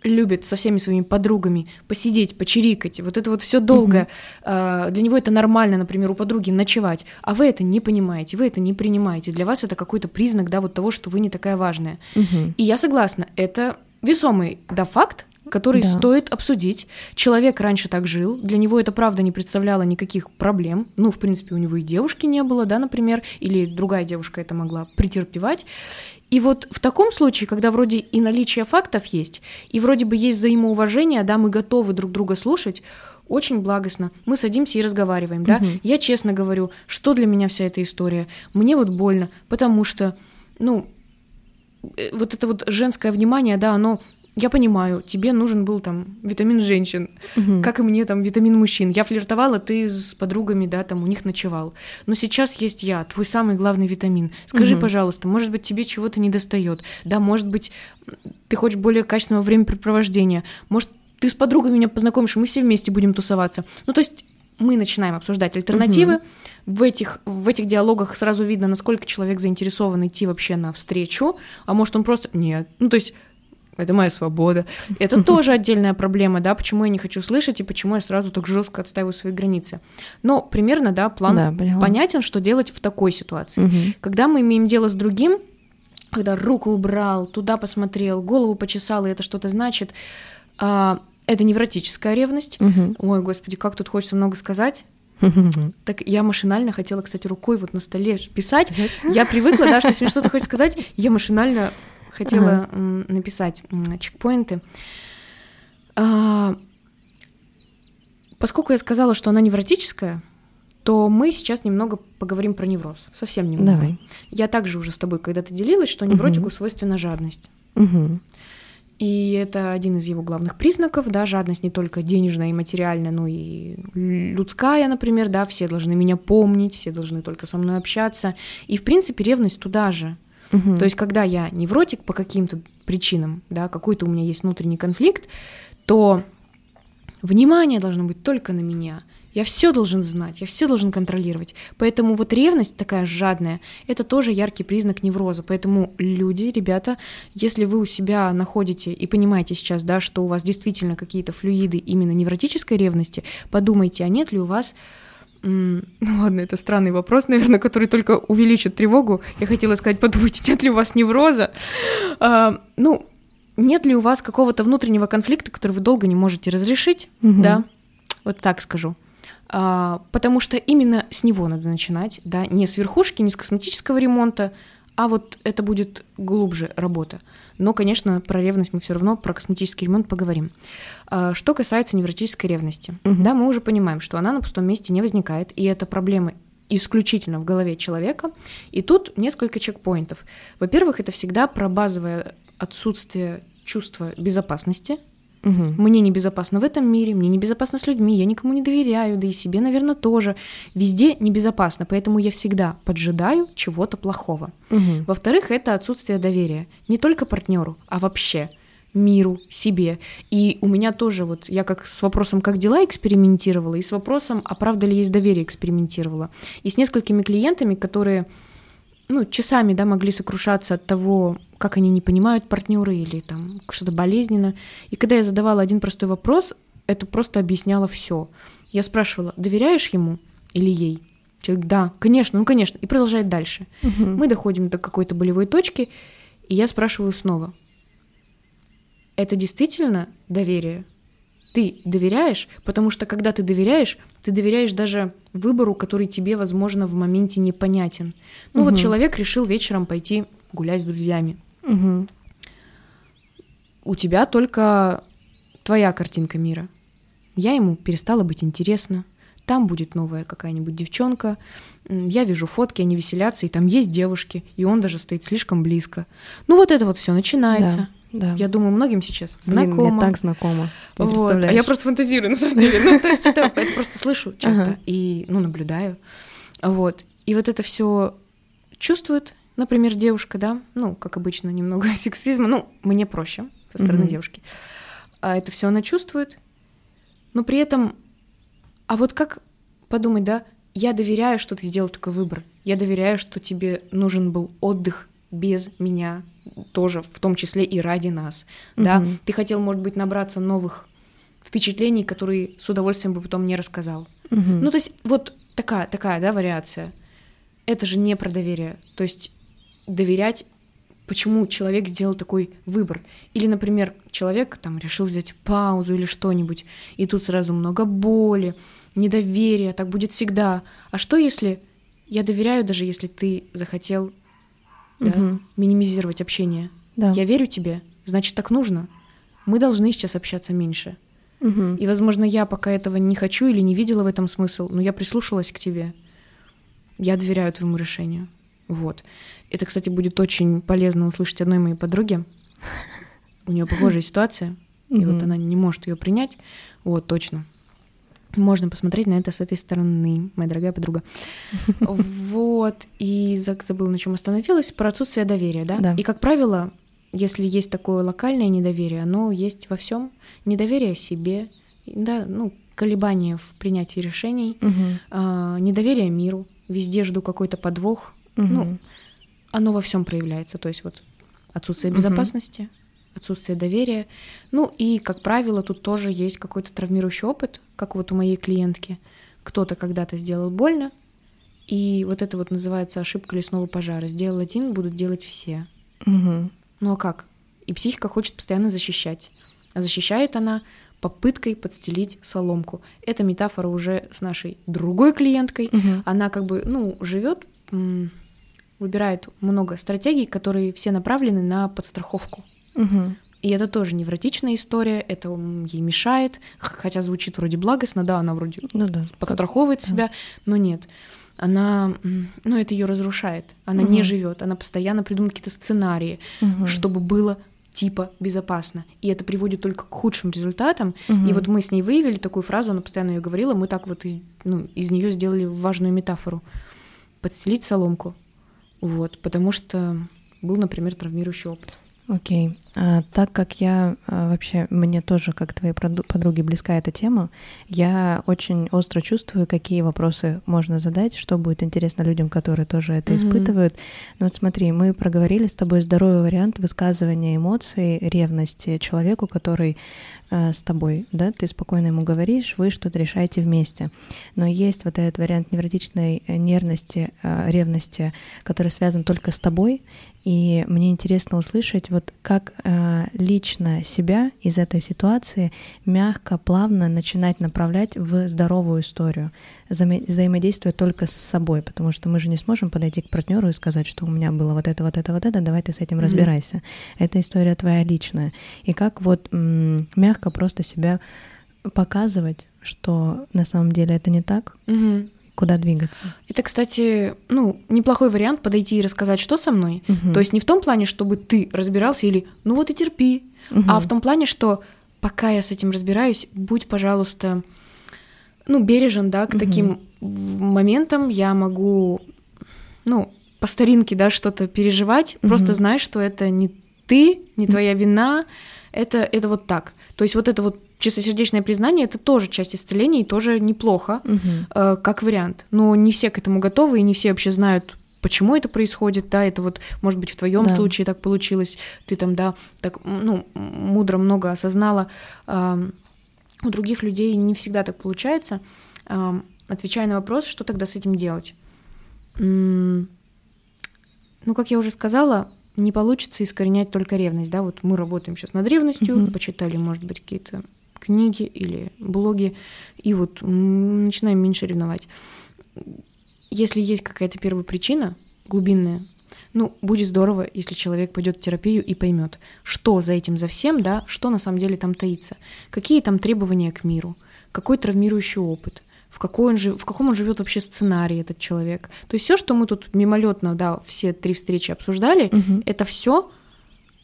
любит со всеми своими подругами посидеть, почирикать, вот это вот все долго. Uh-huh. Для него это нормально, например, у подруги ночевать, а вы это не понимаете, вы это не принимаете. Для вас это какой-то признак, да, вот того, что вы не такая важная. Uh-huh. И я согласна, это весомый, да, факт, который да. стоит обсудить. Человек раньше так жил, для него это правда не представляло никаких проблем. Ну, в принципе, у него и девушки не было, да, например, или другая девушка это могла претерпевать. И вот в таком случае, когда вроде и наличие фактов есть, и вроде бы есть взаимоуважение, да, мы готовы друг друга слушать, очень благостно. Мы садимся и разговариваем, да. Угу. Я честно говорю, что для меня вся эта история. Мне вот больно, потому что, ну, э, вот это вот женское внимание, да, оно я понимаю, тебе нужен был там витамин женщин, угу. как и мне там витамин мужчин. Я флиртовала, ты с подругами, да, там у них ночевал. Но сейчас есть я, твой самый главный витамин. Скажи, угу. пожалуйста, может быть, тебе чего-то не достает? Да, может быть, ты хочешь более качественного времяпрепровождения? Может, ты с подругами меня познакомишь, и мы все вместе будем тусоваться. Ну, то есть мы начинаем обсуждать альтернативы. Угу. В этих, в этих диалогах сразу видно, насколько человек заинтересован идти вообще на встречу, а может он просто нет. Ну, то есть это моя свобода. Это тоже отдельная проблема, да, почему я не хочу слышать и почему я сразу так жестко отстаиваю свои границы. Но примерно, да, план да, понятен, что делать в такой ситуации. Угу. Когда мы имеем дело с другим, когда руку убрал, туда посмотрел, голову почесал, и это что-то значит, а, это невротическая ревность. Угу. Ой, господи, как тут хочется много сказать. Так я машинально хотела, кстати, рукой вот на столе писать. Я привыкла, да, что если мне что-то хочешь сказать, я машинально хотела ага. написать чекпоинты. А, поскольку я сказала, что она невротическая, то мы сейчас немного поговорим про невроз. Совсем немного. Давай. Я также уже с тобой когда-то делилась, что невротику угу. свойственна жадность. Угу. И это один из его главных признаков, да, жадность не только денежная и материальная, но и людская, например, да, все должны меня помнить, все должны только со мной общаться. И, в принципе, ревность туда же. Угу. То есть, когда я невротик по каким-то причинам, да, какой-то у меня есть внутренний конфликт, то внимание должно быть только на меня. Я все должен знать, я все должен контролировать. Поэтому вот ревность такая жадная, это тоже яркий признак невроза. Поэтому люди, ребята, если вы у себя находите и понимаете сейчас, да, что у вас действительно какие-то флюиды именно невротической ревности, подумайте, а нет ли у вас ну ладно, это странный вопрос, наверное, который только увеличит тревогу. Я хотела сказать, подумайте, нет ли у вас невроза? А, ну, нет ли у вас какого-то внутреннего конфликта, который вы долго не можете разрешить? Угу. Да, вот так скажу. А, потому что именно с него надо начинать, да, не с верхушки, не с косметического ремонта, а вот это будет глубже работа. Но, конечно, про ревность мы все равно, про косметический ремонт поговорим. А, что касается невротической ревности, угу. да, мы уже понимаем, что она на пустом месте не возникает, и это проблема исключительно в голове человека. И тут несколько чекпоинтов. Во-первых, это всегда про базовое отсутствие чувства безопасности, Угу. Мне небезопасно в этом мире, мне небезопасно с людьми, я никому не доверяю, да и себе, наверное, тоже. Везде небезопасно, поэтому я всегда поджидаю чего-то плохого. Угу. Во-вторых, это отсутствие доверия не только партнеру, а вообще миру, себе. И у меня тоже вот, я как с вопросом «как дела?» экспериментировала, и с вопросом «а правда ли есть доверие?» экспериментировала. И с несколькими клиентами, которые ну, часами, да, могли сокрушаться от того, как они не понимают партнеры или там что-то болезненно. И когда я задавала один простой вопрос, это просто объясняло все. Я спрашивала, доверяешь ему или ей? Человек, да, конечно, ну конечно, и продолжает дальше. Угу. Мы доходим до какой-то болевой точки, и я спрашиваю снова, это действительно доверие? Ты доверяешь? Потому что когда ты доверяешь, ты доверяешь даже выбору, который тебе, возможно, в моменте непонятен. Ну угу. вот человек решил вечером пойти гулять с друзьями. Угу. У тебя только твоя картинка мира. Я ему перестала быть интересна. Там будет новая какая-нибудь девчонка. Я вижу фотки, они веселятся, и там есть девушки, и он даже стоит слишком близко. Ну вот это вот все начинается. Да. Да. Я думаю, многим сейчас знакомо. Блин, мне так знакомо. Ты вот. А я просто фантазирую, на самом деле. Ну, то есть это, это просто слышу часто ага. и, ну, наблюдаю. Вот. И вот это все чувствует, например, девушка, да, ну, как обычно, немного сексизма. Ну, мне проще со стороны mm-hmm. девушки. А это все она чувствует, но при этом, а вот как подумать, да, я доверяю, что ты сделал такой выбор. Я доверяю, что тебе нужен был отдых без меня, тоже в том числе и ради нас. Mm-hmm. Да, ты хотел, может быть, набраться новых впечатлений, которые с удовольствием бы потом мне рассказал. Mm-hmm. Ну, то есть вот такая, такая, да, вариация. Это же не про доверие. То есть доверять, почему человек сделал такой выбор. Или, например, человек там решил взять паузу или что-нибудь, и тут сразу много боли, недоверия, так будет всегда. А что если я доверяю, даже если ты захотел да, угу. минимизировать общение? Да. Я верю тебе, значит, так нужно. Мы должны сейчас общаться меньше. Угу. И, возможно, я пока этого не хочу или не видела в этом смысл, но я прислушалась к тебе. Я доверяю твоему решению. Вот. Это, кстати, будет очень полезно услышать одной моей подруге. У нее похожая ситуация, и вот она не может ее принять. Вот, точно. Можно посмотреть на это с этой стороны, моя дорогая подруга. Вот, и забыла, на чем остановилась, про отсутствие доверия, да? да? И, как правило, если есть такое локальное недоверие, оно есть во всем. Недоверие себе, да, ну, колебания в принятии решений, угу. а, недоверие миру, везде жду какой-то подвох. Угу. Ну, оно во всем проявляется. То есть вот отсутствие безопасности, угу. Отсутствие доверия. Ну и, как правило, тут тоже есть какой-то травмирующий опыт, как вот у моей клиентки. Кто-то когда-то сделал больно, и вот это вот называется ошибка лесного пожара. Сделал один, будут делать все. Угу. Ну а как? И психика хочет постоянно защищать. А защищает она попыткой подстелить соломку. Это метафора уже с нашей другой клиенткой. Угу. Она как бы, ну, живет, выбирает много стратегий, которые все направлены на подстраховку. Угу. И это тоже невротичная история, это ей мешает, хотя звучит вроде благостно, да, она вроде ну, да. подстраховывает да. себя, но нет. Она, ну, это ее разрушает. Она угу. не живет, она постоянно придумывает какие-то сценарии, угу. чтобы было типа безопасно. И это приводит только к худшим результатам. Угу. И вот мы с ней выявили такую фразу, она постоянно ее говорила, мы так вот из, ну, из нее сделали важную метафору. Подстелить соломку. Вот, потому что был, например, травмирующий опыт. Окей. Okay. А, так как я а, вообще, мне тоже, как твоей подруге, близка эта тема, я очень остро чувствую, какие вопросы можно задать, что будет интересно людям, которые тоже это mm-hmm. испытывают. Ну вот смотри, мы проговорили с тобой здоровый вариант высказывания эмоций, ревности человеку, который а, с тобой, да, ты спокойно ему говоришь, вы что-то решаете вместе. Но есть вот этот вариант невротичной э, нервности, ревности, который связан только с тобой, и мне интересно услышать, вот как лично себя из этой ситуации мягко, плавно начинать направлять в здоровую историю, взаимодействуя только с собой, потому что мы же не сможем подойти к партнеру и сказать, что у меня было вот это, вот это, вот это, давай ты с этим mm-hmm. разбирайся. Это история твоя личная. И как вот мягко просто себя показывать, что на самом деле это не так, mm-hmm куда двигаться. Это, кстати, ну, неплохой вариант подойти и рассказать, что со мной. Угу. То есть не в том плане, чтобы ты разбирался или ну вот и терпи, угу. а в том плане, что пока я с этим разбираюсь, будь, пожалуйста, ну, бережен, да, к угу. таким моментам я могу, ну, по старинке, да, что-то переживать, угу. просто знай, что это не ты, не твоя вина, это, это вот так. То есть вот это вот чистосердечное признание это тоже часть исцеления и тоже неплохо, угу. э, как вариант. Но не все к этому готовы, и не все вообще знают, почему это происходит, да, это вот, может быть, в твоем да. случае так получилось, ты там, да, так, ну, мудро много осознала. Э, у других людей не всегда так получается. Э, отвечая на вопрос, что тогда с этим делать? Ну, как я уже сказала, не получится искоренять только ревность, да, вот мы работаем сейчас над ревностью, mm почитали, может быть, какие-то книги или блоги, и вот начинаем меньше ревновать. Если есть какая-то первая причина, глубинная, ну, будет здорово, если человек пойдет в терапию и поймет, что за этим, за всем, да, что на самом деле там таится, какие там требования к миру, какой травмирующий опыт, в, какой он в каком он живет вообще сценарий этот человек. То есть все, что мы тут мимолетно, да, все три встречи обсуждали, угу. это все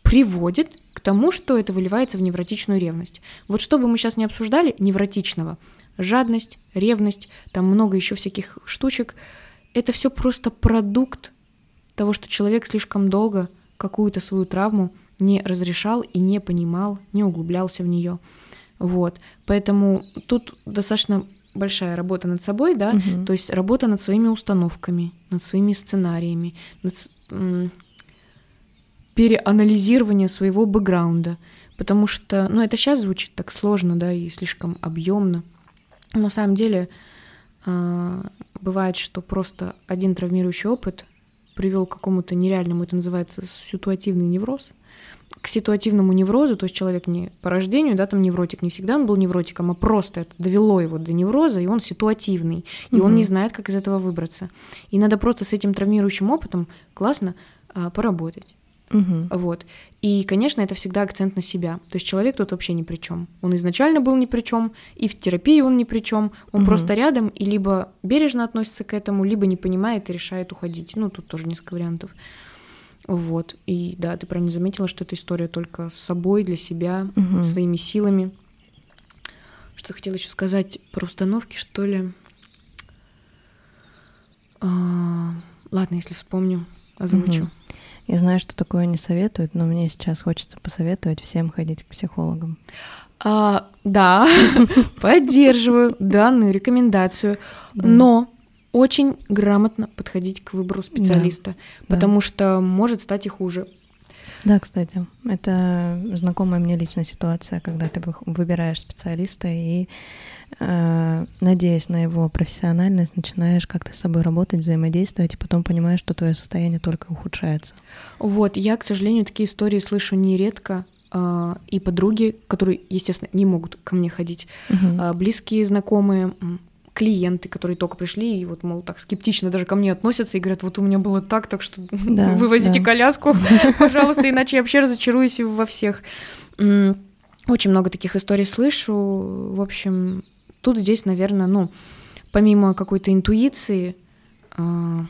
приводит к тому, что это выливается в невротичную ревность. Вот что бы мы сейчас не обсуждали невротичного, жадность, ревность, там много еще всяких штучек, это все просто продукт того, что человек слишком долго какую-то свою травму не разрешал и не понимал, не углублялся в нее. Вот. Поэтому тут достаточно большая работа над собой, да, угу. то есть работа над своими установками, над своими сценариями, над переанализирование своего бэкграунда, потому что, ну, это сейчас звучит так сложно, да, и слишком объемно. На самом деле э, бывает, что просто один травмирующий опыт привел к какому-то нереальному, это называется ситуативный невроз, к ситуативному неврозу, то есть человек не по рождению, да, там невротик, не всегда он был невротиком, а просто это довело его до невроза, и он ситуативный, и угу. он не знает, как из этого выбраться. И надо просто с этим травмирующим опытом классно а, поработать. Угу. Вот. И, конечно, это всегда акцент на себя. То есть человек тут вообще ни при чем. Он изначально был ни при чем, и в терапии он ни при чем. Он угу. просто рядом и либо бережно относится к этому, либо не понимает и решает уходить. Ну, тут тоже несколько вариантов. Вот. И да, ты правильно заметила, что эта история только с собой, для себя, угу. своими силами. Что хотела еще сказать про установки, что ли? А, ладно, если вспомню, озвучу. Угу. Я знаю, что такое не советуют, но мне сейчас хочется посоветовать всем ходить к психологам. А, да, поддерживаю данную рекомендацию, но очень грамотно подходить к выбору специалиста, да, потому да. что может стать и хуже. Да, кстати, это знакомая мне личная ситуация, когда ты выбираешь специалиста и, э, надеясь на его профессиональность, начинаешь как-то с собой работать, взаимодействовать, и потом понимаешь, что твое состояние только ухудшается. Вот, я, к сожалению, такие истории слышу нередко, э, и подруги, которые, естественно, не могут ко мне ходить, угу. э, близкие, знакомые, клиенты, которые только пришли, и вот, мол, так скептично даже ко мне относятся и говорят, вот у меня было так, так что да, вывозите да. коляску, пожалуйста, иначе я вообще разочаруюсь во всех. Очень много таких историй слышу. В общем, тут здесь, наверное, ну, помимо какой-то интуиции, а,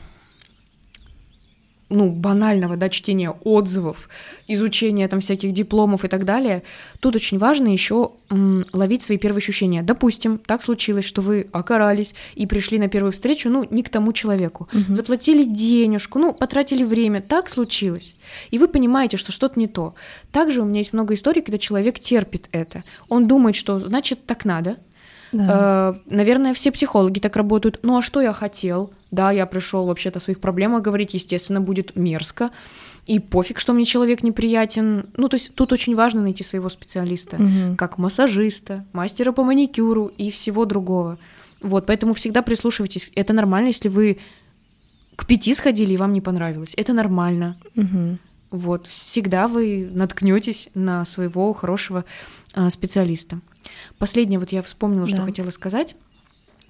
ну, банального, да, чтения отзывов, изучения там всяких дипломов и так далее, тут очень важно еще м, ловить свои первые ощущения. Допустим, так случилось, что вы окарались и пришли на первую встречу, ну, не к тому человеку. Угу. Заплатили денежку, ну, потратили время. Так случилось. И вы понимаете, что что-то не то. Также у меня есть много историй, когда человек терпит это. Он думает, что значит так надо, да. Э, наверное, все психологи так работают. Ну а что я хотел? Да, я пришел вообще-то о своих проблемах говорить, естественно, будет мерзко. И пофиг, что мне человек неприятен. Ну, то есть тут очень важно найти своего специалиста, угу. как массажиста, мастера по маникюру и всего другого. Вот, поэтому всегда прислушивайтесь. Это нормально, если вы к пяти сходили и вам не понравилось. Это нормально. Угу. Вот, всегда вы наткнетесь на своего хорошего а, специалиста. Последнее вот я вспомнила, да. что хотела сказать.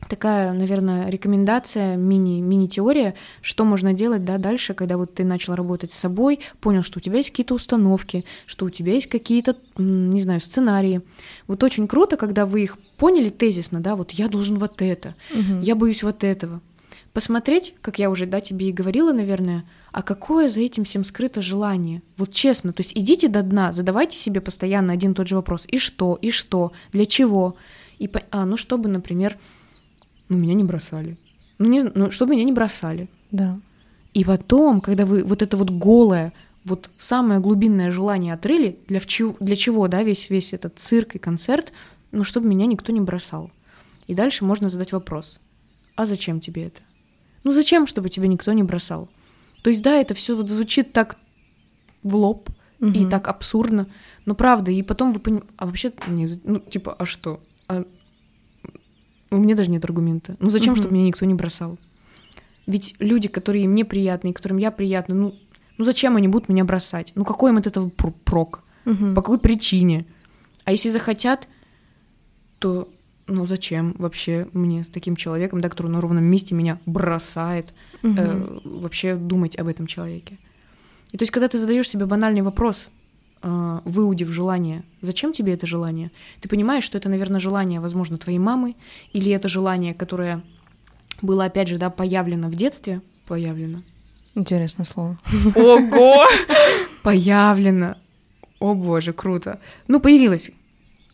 Такая, наверное, рекомендация, мини, мини-теория, что можно делать да, дальше, когда вот ты начал работать с собой, понял, что у тебя есть какие-то установки, что у тебя есть какие-то, не знаю, сценарии. Вот очень круто, когда вы их поняли тезисно, да, вот я должен вот это, угу. я боюсь вот этого. Посмотреть, как я уже, да, тебе и говорила, наверное, а какое за этим всем скрыто желание? Вот честно, то есть идите до дна, задавайте себе постоянно один и тот же вопрос. И что? И что? Для чего? И, а, ну, чтобы, например, ну, меня не бросали. Ну, не, ну, чтобы меня не бросали. Да. И потом, когда вы вот это вот голое, вот самое глубинное желание отрыли, для, чего, для чего, да, весь, весь этот цирк и концерт, ну, чтобы меня никто не бросал. И дальше можно задать вопрос. А зачем тебе это? Ну, зачем, чтобы тебя никто не бросал? То есть, да, это все вот звучит так в лоб угу. и так абсурдно, но правда, и потом вы понимаете, а вообще, ну, типа, а что? А... У меня даже нет аргумента. Ну, зачем, угу. чтобы меня никто не бросал? Ведь люди, которые мне приятны, и которым я приятна, ну, ну зачем они будут меня бросать? Ну, какой им от этого прок? Угу. По какой причине? А если захотят, то ну зачем вообще мне с таким человеком, да, который на ровном месте меня бросает, угу. э, вообще думать об этом человеке. И то есть, когда ты задаешь себе банальный вопрос, э, выудив желание, зачем тебе это желание, ты понимаешь, что это, наверное, желание, возможно, твоей мамы, или это желание, которое было, опять же, да, появлено в детстве, появлено. Интересное слово. Ого! Появлено. О боже, круто. Ну, появилось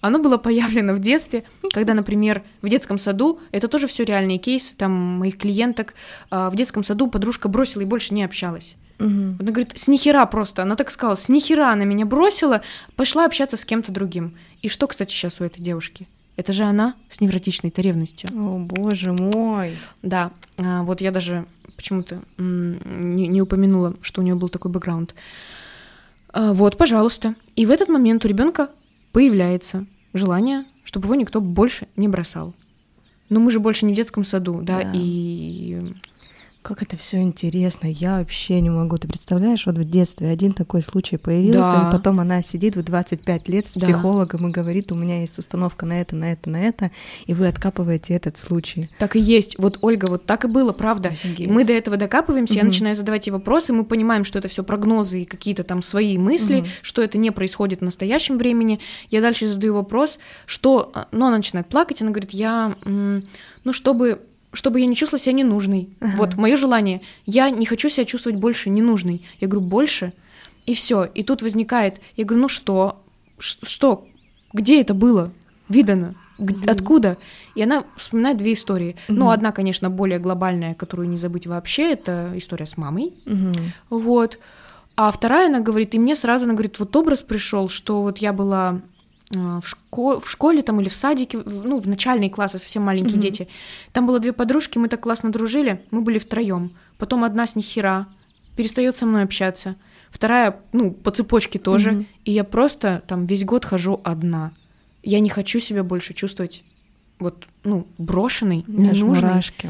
оно было появлено в детстве, когда, например, в детском саду, это тоже все реальные кейсы, там, моих клиенток, а, в детском саду подружка бросила и больше не общалась. Угу. Она говорит, с нихера просто. Она так сказала, с нихера она меня бросила, пошла общаться с кем-то другим. И что, кстати, сейчас у этой девушки? Это же она с невротичной-то ревностью. О, боже мой. Да, а, вот я даже почему-то не, не упомянула, что у нее был такой бэкграунд. А, вот, пожалуйста. И в этот момент у ребенка появляется желание, чтобы его никто больше не бросал. Но мы же больше не в детском саду, да, да. и как это все интересно, я вообще не могу. Ты представляешь, вот в детстве один такой случай появился, да. и потом она сидит в 25 лет с да. психологом и говорит, у меня есть установка на это, на это, на это, и вы откапываете этот случай. Так и есть. Вот, Ольга, вот так и было, правда. Офигеть. Мы до этого докапываемся, угу. я начинаю задавать ей вопросы, мы понимаем, что это все прогнозы и какие-то там свои мысли, угу. что это не происходит в настоящем времени. Я дальше задаю вопрос, что... Ну, она начинает плакать, она говорит, я... Ну, чтобы чтобы я не чувствовала себя ненужной. Ага. Вот мое желание. Я не хочу себя чувствовать больше ненужной. Я говорю, больше. И все. И тут возникает, я говорю, ну что? Что? Где это было? Видано? Mm-hmm. Откуда? И она вспоминает две истории. Mm-hmm. Ну, одна, конечно, более глобальная, которую не забыть вообще, это история с мамой. Mm-hmm. Вот. А вторая, она говорит, и мне сразу, она говорит, вот образ пришел, что вот я была в, шко в школе там или в садике, ну, в начальные классы, совсем маленькие mm-hmm. дети. Там было две подружки, мы так классно дружили, мы были втроем. Потом одна с них хера, перестает со мной общаться. Вторая, ну, по цепочке тоже. Mm-hmm. И я просто там весь год хожу одна. Я не хочу себя больше чувствовать вот, ну, брошенной, ненужной. Мурашки.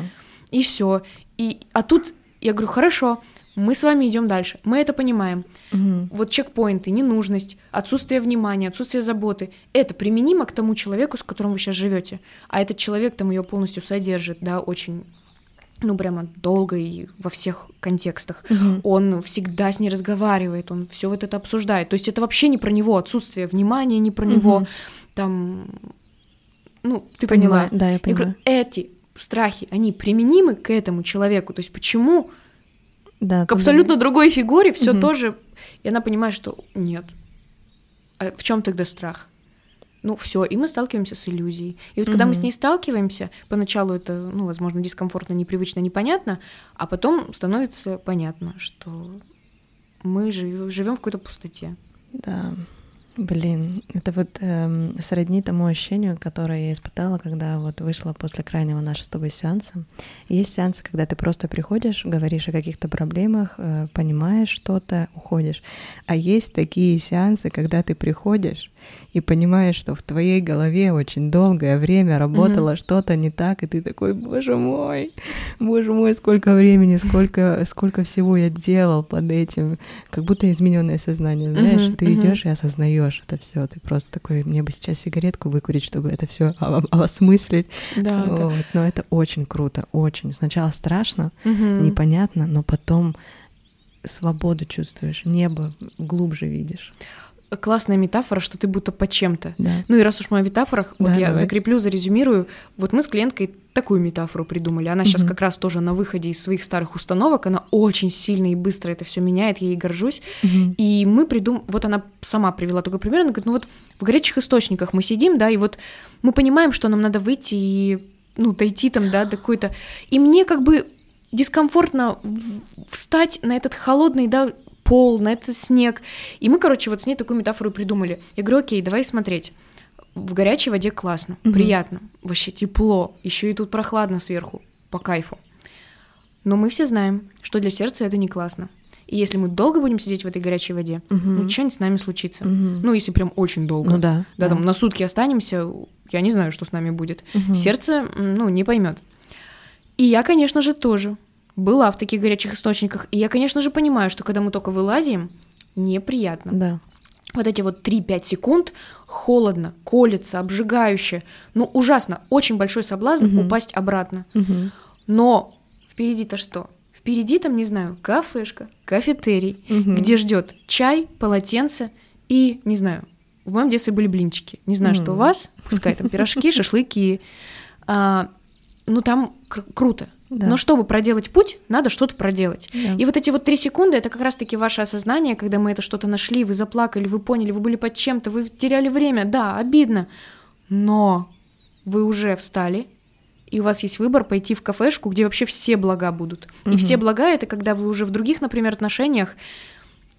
И все. И, а тут я говорю, хорошо, мы с вами идем дальше. Мы это понимаем. Угу. Вот чекпоинты, ненужность, отсутствие внимания, отсутствие заботы. Это применимо к тому человеку, с которым вы сейчас живете. А этот человек там ее полностью содержит, да, очень ну, прямо долго и во всех контекстах. Угу. Он всегда с ней разговаривает, он все вот это обсуждает. То есть это вообще не про него, отсутствие внимания не про угу. него. Там, ну, ты поняла. Да, я поняла. Я говорю, эти страхи, они применимы к этому человеку. То есть почему да, к абсолютно да. другой фигуре все угу. тоже. И она понимает, что нет. А в чем тогда страх? Ну, все, и мы сталкиваемся с иллюзией. И вот угу. когда мы с ней сталкиваемся, поначалу это, ну, возможно, дискомфортно, непривычно, непонятно, а потом становится понятно, что мы живем в какой-то пустоте. Да. Блин, это вот эм, сродни тому ощущению, которое я испытала, когда вот вышла после крайнего нашего с тобой сеанса. Есть сеансы, когда ты просто приходишь, говоришь о каких-то проблемах, э, понимаешь что-то, уходишь. А есть такие сеансы, когда ты приходишь и понимаешь, что в твоей голове очень долгое время работало mm-hmm. что-то не так, и ты такой, боже мой, боже мой, сколько времени, сколько, сколько всего я делал под этим, как будто измененное сознание, знаешь, mm-hmm. ты идешь и осознаешь это все, ты просто такой, мне бы сейчас сигаретку выкурить, чтобы это все осмыслить. Да, вот. да. Но это очень круто, очень. Сначала страшно, mm-hmm. непонятно, но потом свободу чувствуешь, небо глубже видишь классная метафора, что ты будто по чем-то. Да. Ну и раз уж мы о метафорах, вот да, я давай. закреплю, зарезюмирую. Вот мы с клиенткой такую метафору придумали. Она угу. сейчас как раз тоже на выходе из своих старых установок, она очень сильно и быстро это все меняет, я ей горжусь. Угу. И мы придум... вот она сама привела такой пример, она говорит, ну вот в горячих источниках мы сидим, да, и вот мы понимаем, что нам надо выйти и, ну, дойти там, да, до какой-то... И мне как бы дискомфортно встать на этот холодный, да, пол, на этот снег. И мы, короче, вот с ней такую метафору придумали. Я говорю, окей, давай смотреть. В горячей воде классно, угу. приятно, вообще тепло, еще и тут прохладно сверху, по кайфу. Но мы все знаем, что для сердца это не классно. И если мы долго будем сидеть в этой горячей воде, угу. ну что-нибудь с нами случится. Угу. Ну, если прям очень долго. Ну да. Да, да. там на сутки останемся, я не знаю, что с нами будет. Угу. Сердце, ну, не поймет. И я, конечно же, тоже была в таких горячих источниках. И я, конечно же, понимаю, что когда мы только вылазим, неприятно. Да. Вот эти вот 3-5 секунд холодно, колется, обжигающе. Ну, ужасно. Очень большой соблазн угу. упасть обратно. Угу. Но впереди-то что? Впереди там, не знаю, кафешка, кафетерий, угу. где ждет чай, полотенце и, не знаю, в моем детстве были блинчики. Не знаю, угу. что у вас, пускай там пирожки, шашлыки. А, ну, там кр- круто. Да. Но чтобы проделать путь, надо что-то проделать. Да. И вот эти вот три секунды это как раз-таки ваше осознание, когда мы это что-то нашли, вы заплакали, вы поняли, вы были под чем-то, вы теряли время. Да, обидно. Но вы уже встали, и у вас есть выбор пойти в кафешку, где вообще все блага будут. Угу. И все блага это когда вы уже в других, например, отношениях,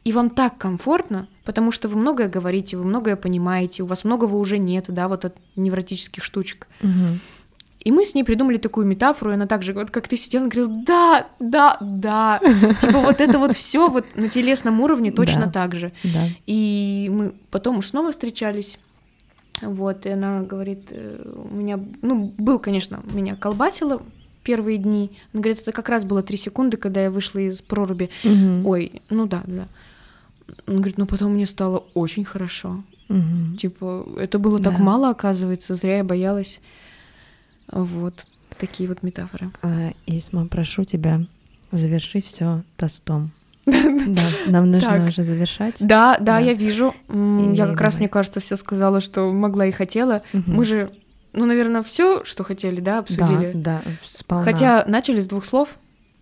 и вам так комфортно, потому что вы многое говорите, вы многое понимаете, у вас многого уже нет, да, вот от невротических штучек. Угу. И мы с ней придумали такую метафору, и она также, вот как ты сидела, она говорила, да, да, да. Типа вот это вот все вот на телесном уровне точно так же. И мы потом уж снова встречались, вот, и она говорит, э, у меня, ну, был, конечно, меня колбасило первые дни. Она говорит, это как раз было три секунды, когда я вышла из проруби. Угу. Ой, ну да, да. Он говорит, ну потом мне стало очень хорошо. Угу. Типа, это было да. так мало, оказывается, зря я боялась. Вот, такие вот метафоры. А, Исма, прошу тебя завершить все тостом. Да, нам нужно уже завершать. Да, да, я вижу. Я как раз, мне кажется, все сказала, что могла и хотела. Мы же, ну, наверное, все, что хотели, да, обсудили. Да, да, сполна. Хотя начали с двух слов,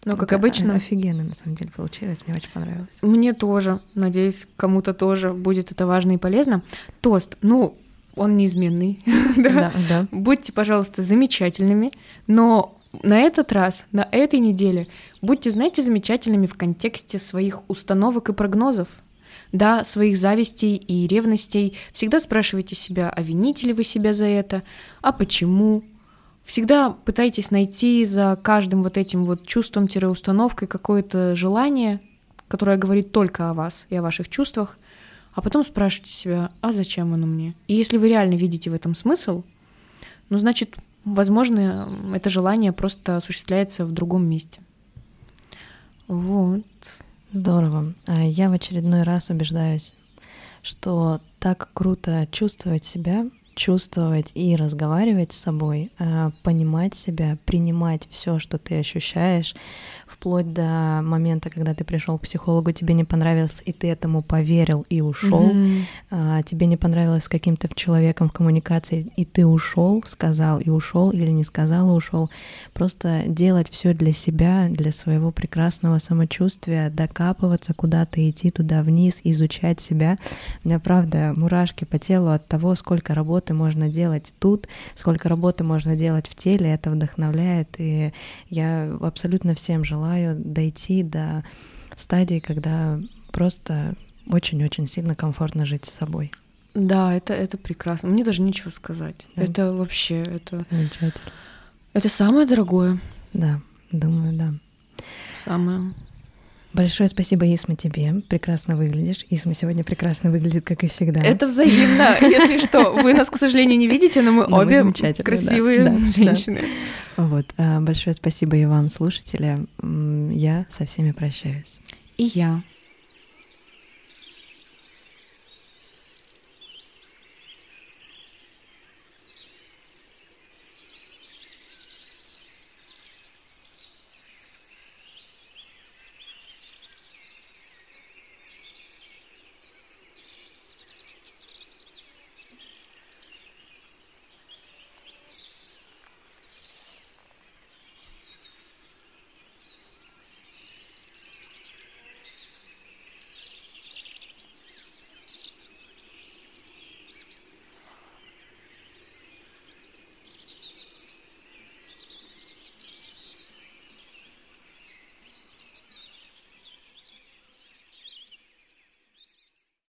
но как да, обычно. Офигенно, на самом деле, получилось. Мне очень понравилось. Мне тоже. Надеюсь, кому-то тоже будет это важно и полезно. Тост. Ну, он неизменный. да? Да, да. Будьте, пожалуйста, замечательными, но на этот раз, на этой неделе, будьте, знаете, замечательными в контексте своих установок и прогнозов. Да, своих завистей и ревностей. Всегда спрашивайте себя, а вините ли вы себя за это, а почему. Всегда пытайтесь найти за каждым вот этим вот чувством-установкой какое-то желание, которое говорит только о вас и о ваших чувствах, а потом спрашивайте себя, а зачем оно мне? И если вы реально видите в этом смысл, ну, значит, возможно, это желание просто осуществляется в другом месте. Вот. Здорово. А я в очередной раз убеждаюсь, что так круто чувствовать себя, чувствовать и разговаривать с собой, а, понимать себя, принимать все, что ты ощущаешь, вплоть до момента, когда ты пришел к психологу, тебе не понравилось, и ты этому поверил и ушел, mm-hmm. тебе не понравилось с каким-то человеком в коммуникации, и ты ушел, сказал и ушел, или не сказал и ушел. Просто делать все для себя, для своего прекрасного самочувствия, докапываться куда-то, идти туда вниз, изучать себя. У меня, правда, мурашки по телу от того, сколько работы можно делать тут, сколько работы можно делать в теле, это вдохновляет, и я абсолютно всем желаю желаю дойти до стадии, когда просто очень-очень сильно комфортно жить с собой. Да, это, это прекрасно. Мне даже нечего сказать. Да. Это вообще, это... Замечательно. Это самое дорогое. Да, думаю, да. Самое. Большое спасибо, Исма, тебе. Прекрасно выглядишь. Исма сегодня прекрасно выглядит, как и всегда. Это взаимно. Если что, вы нас, к сожалению, не видите, но мы но обе красивые да, женщины. Да. Вот. А, большое спасибо и вам, слушатели. Я со всеми прощаюсь. И я.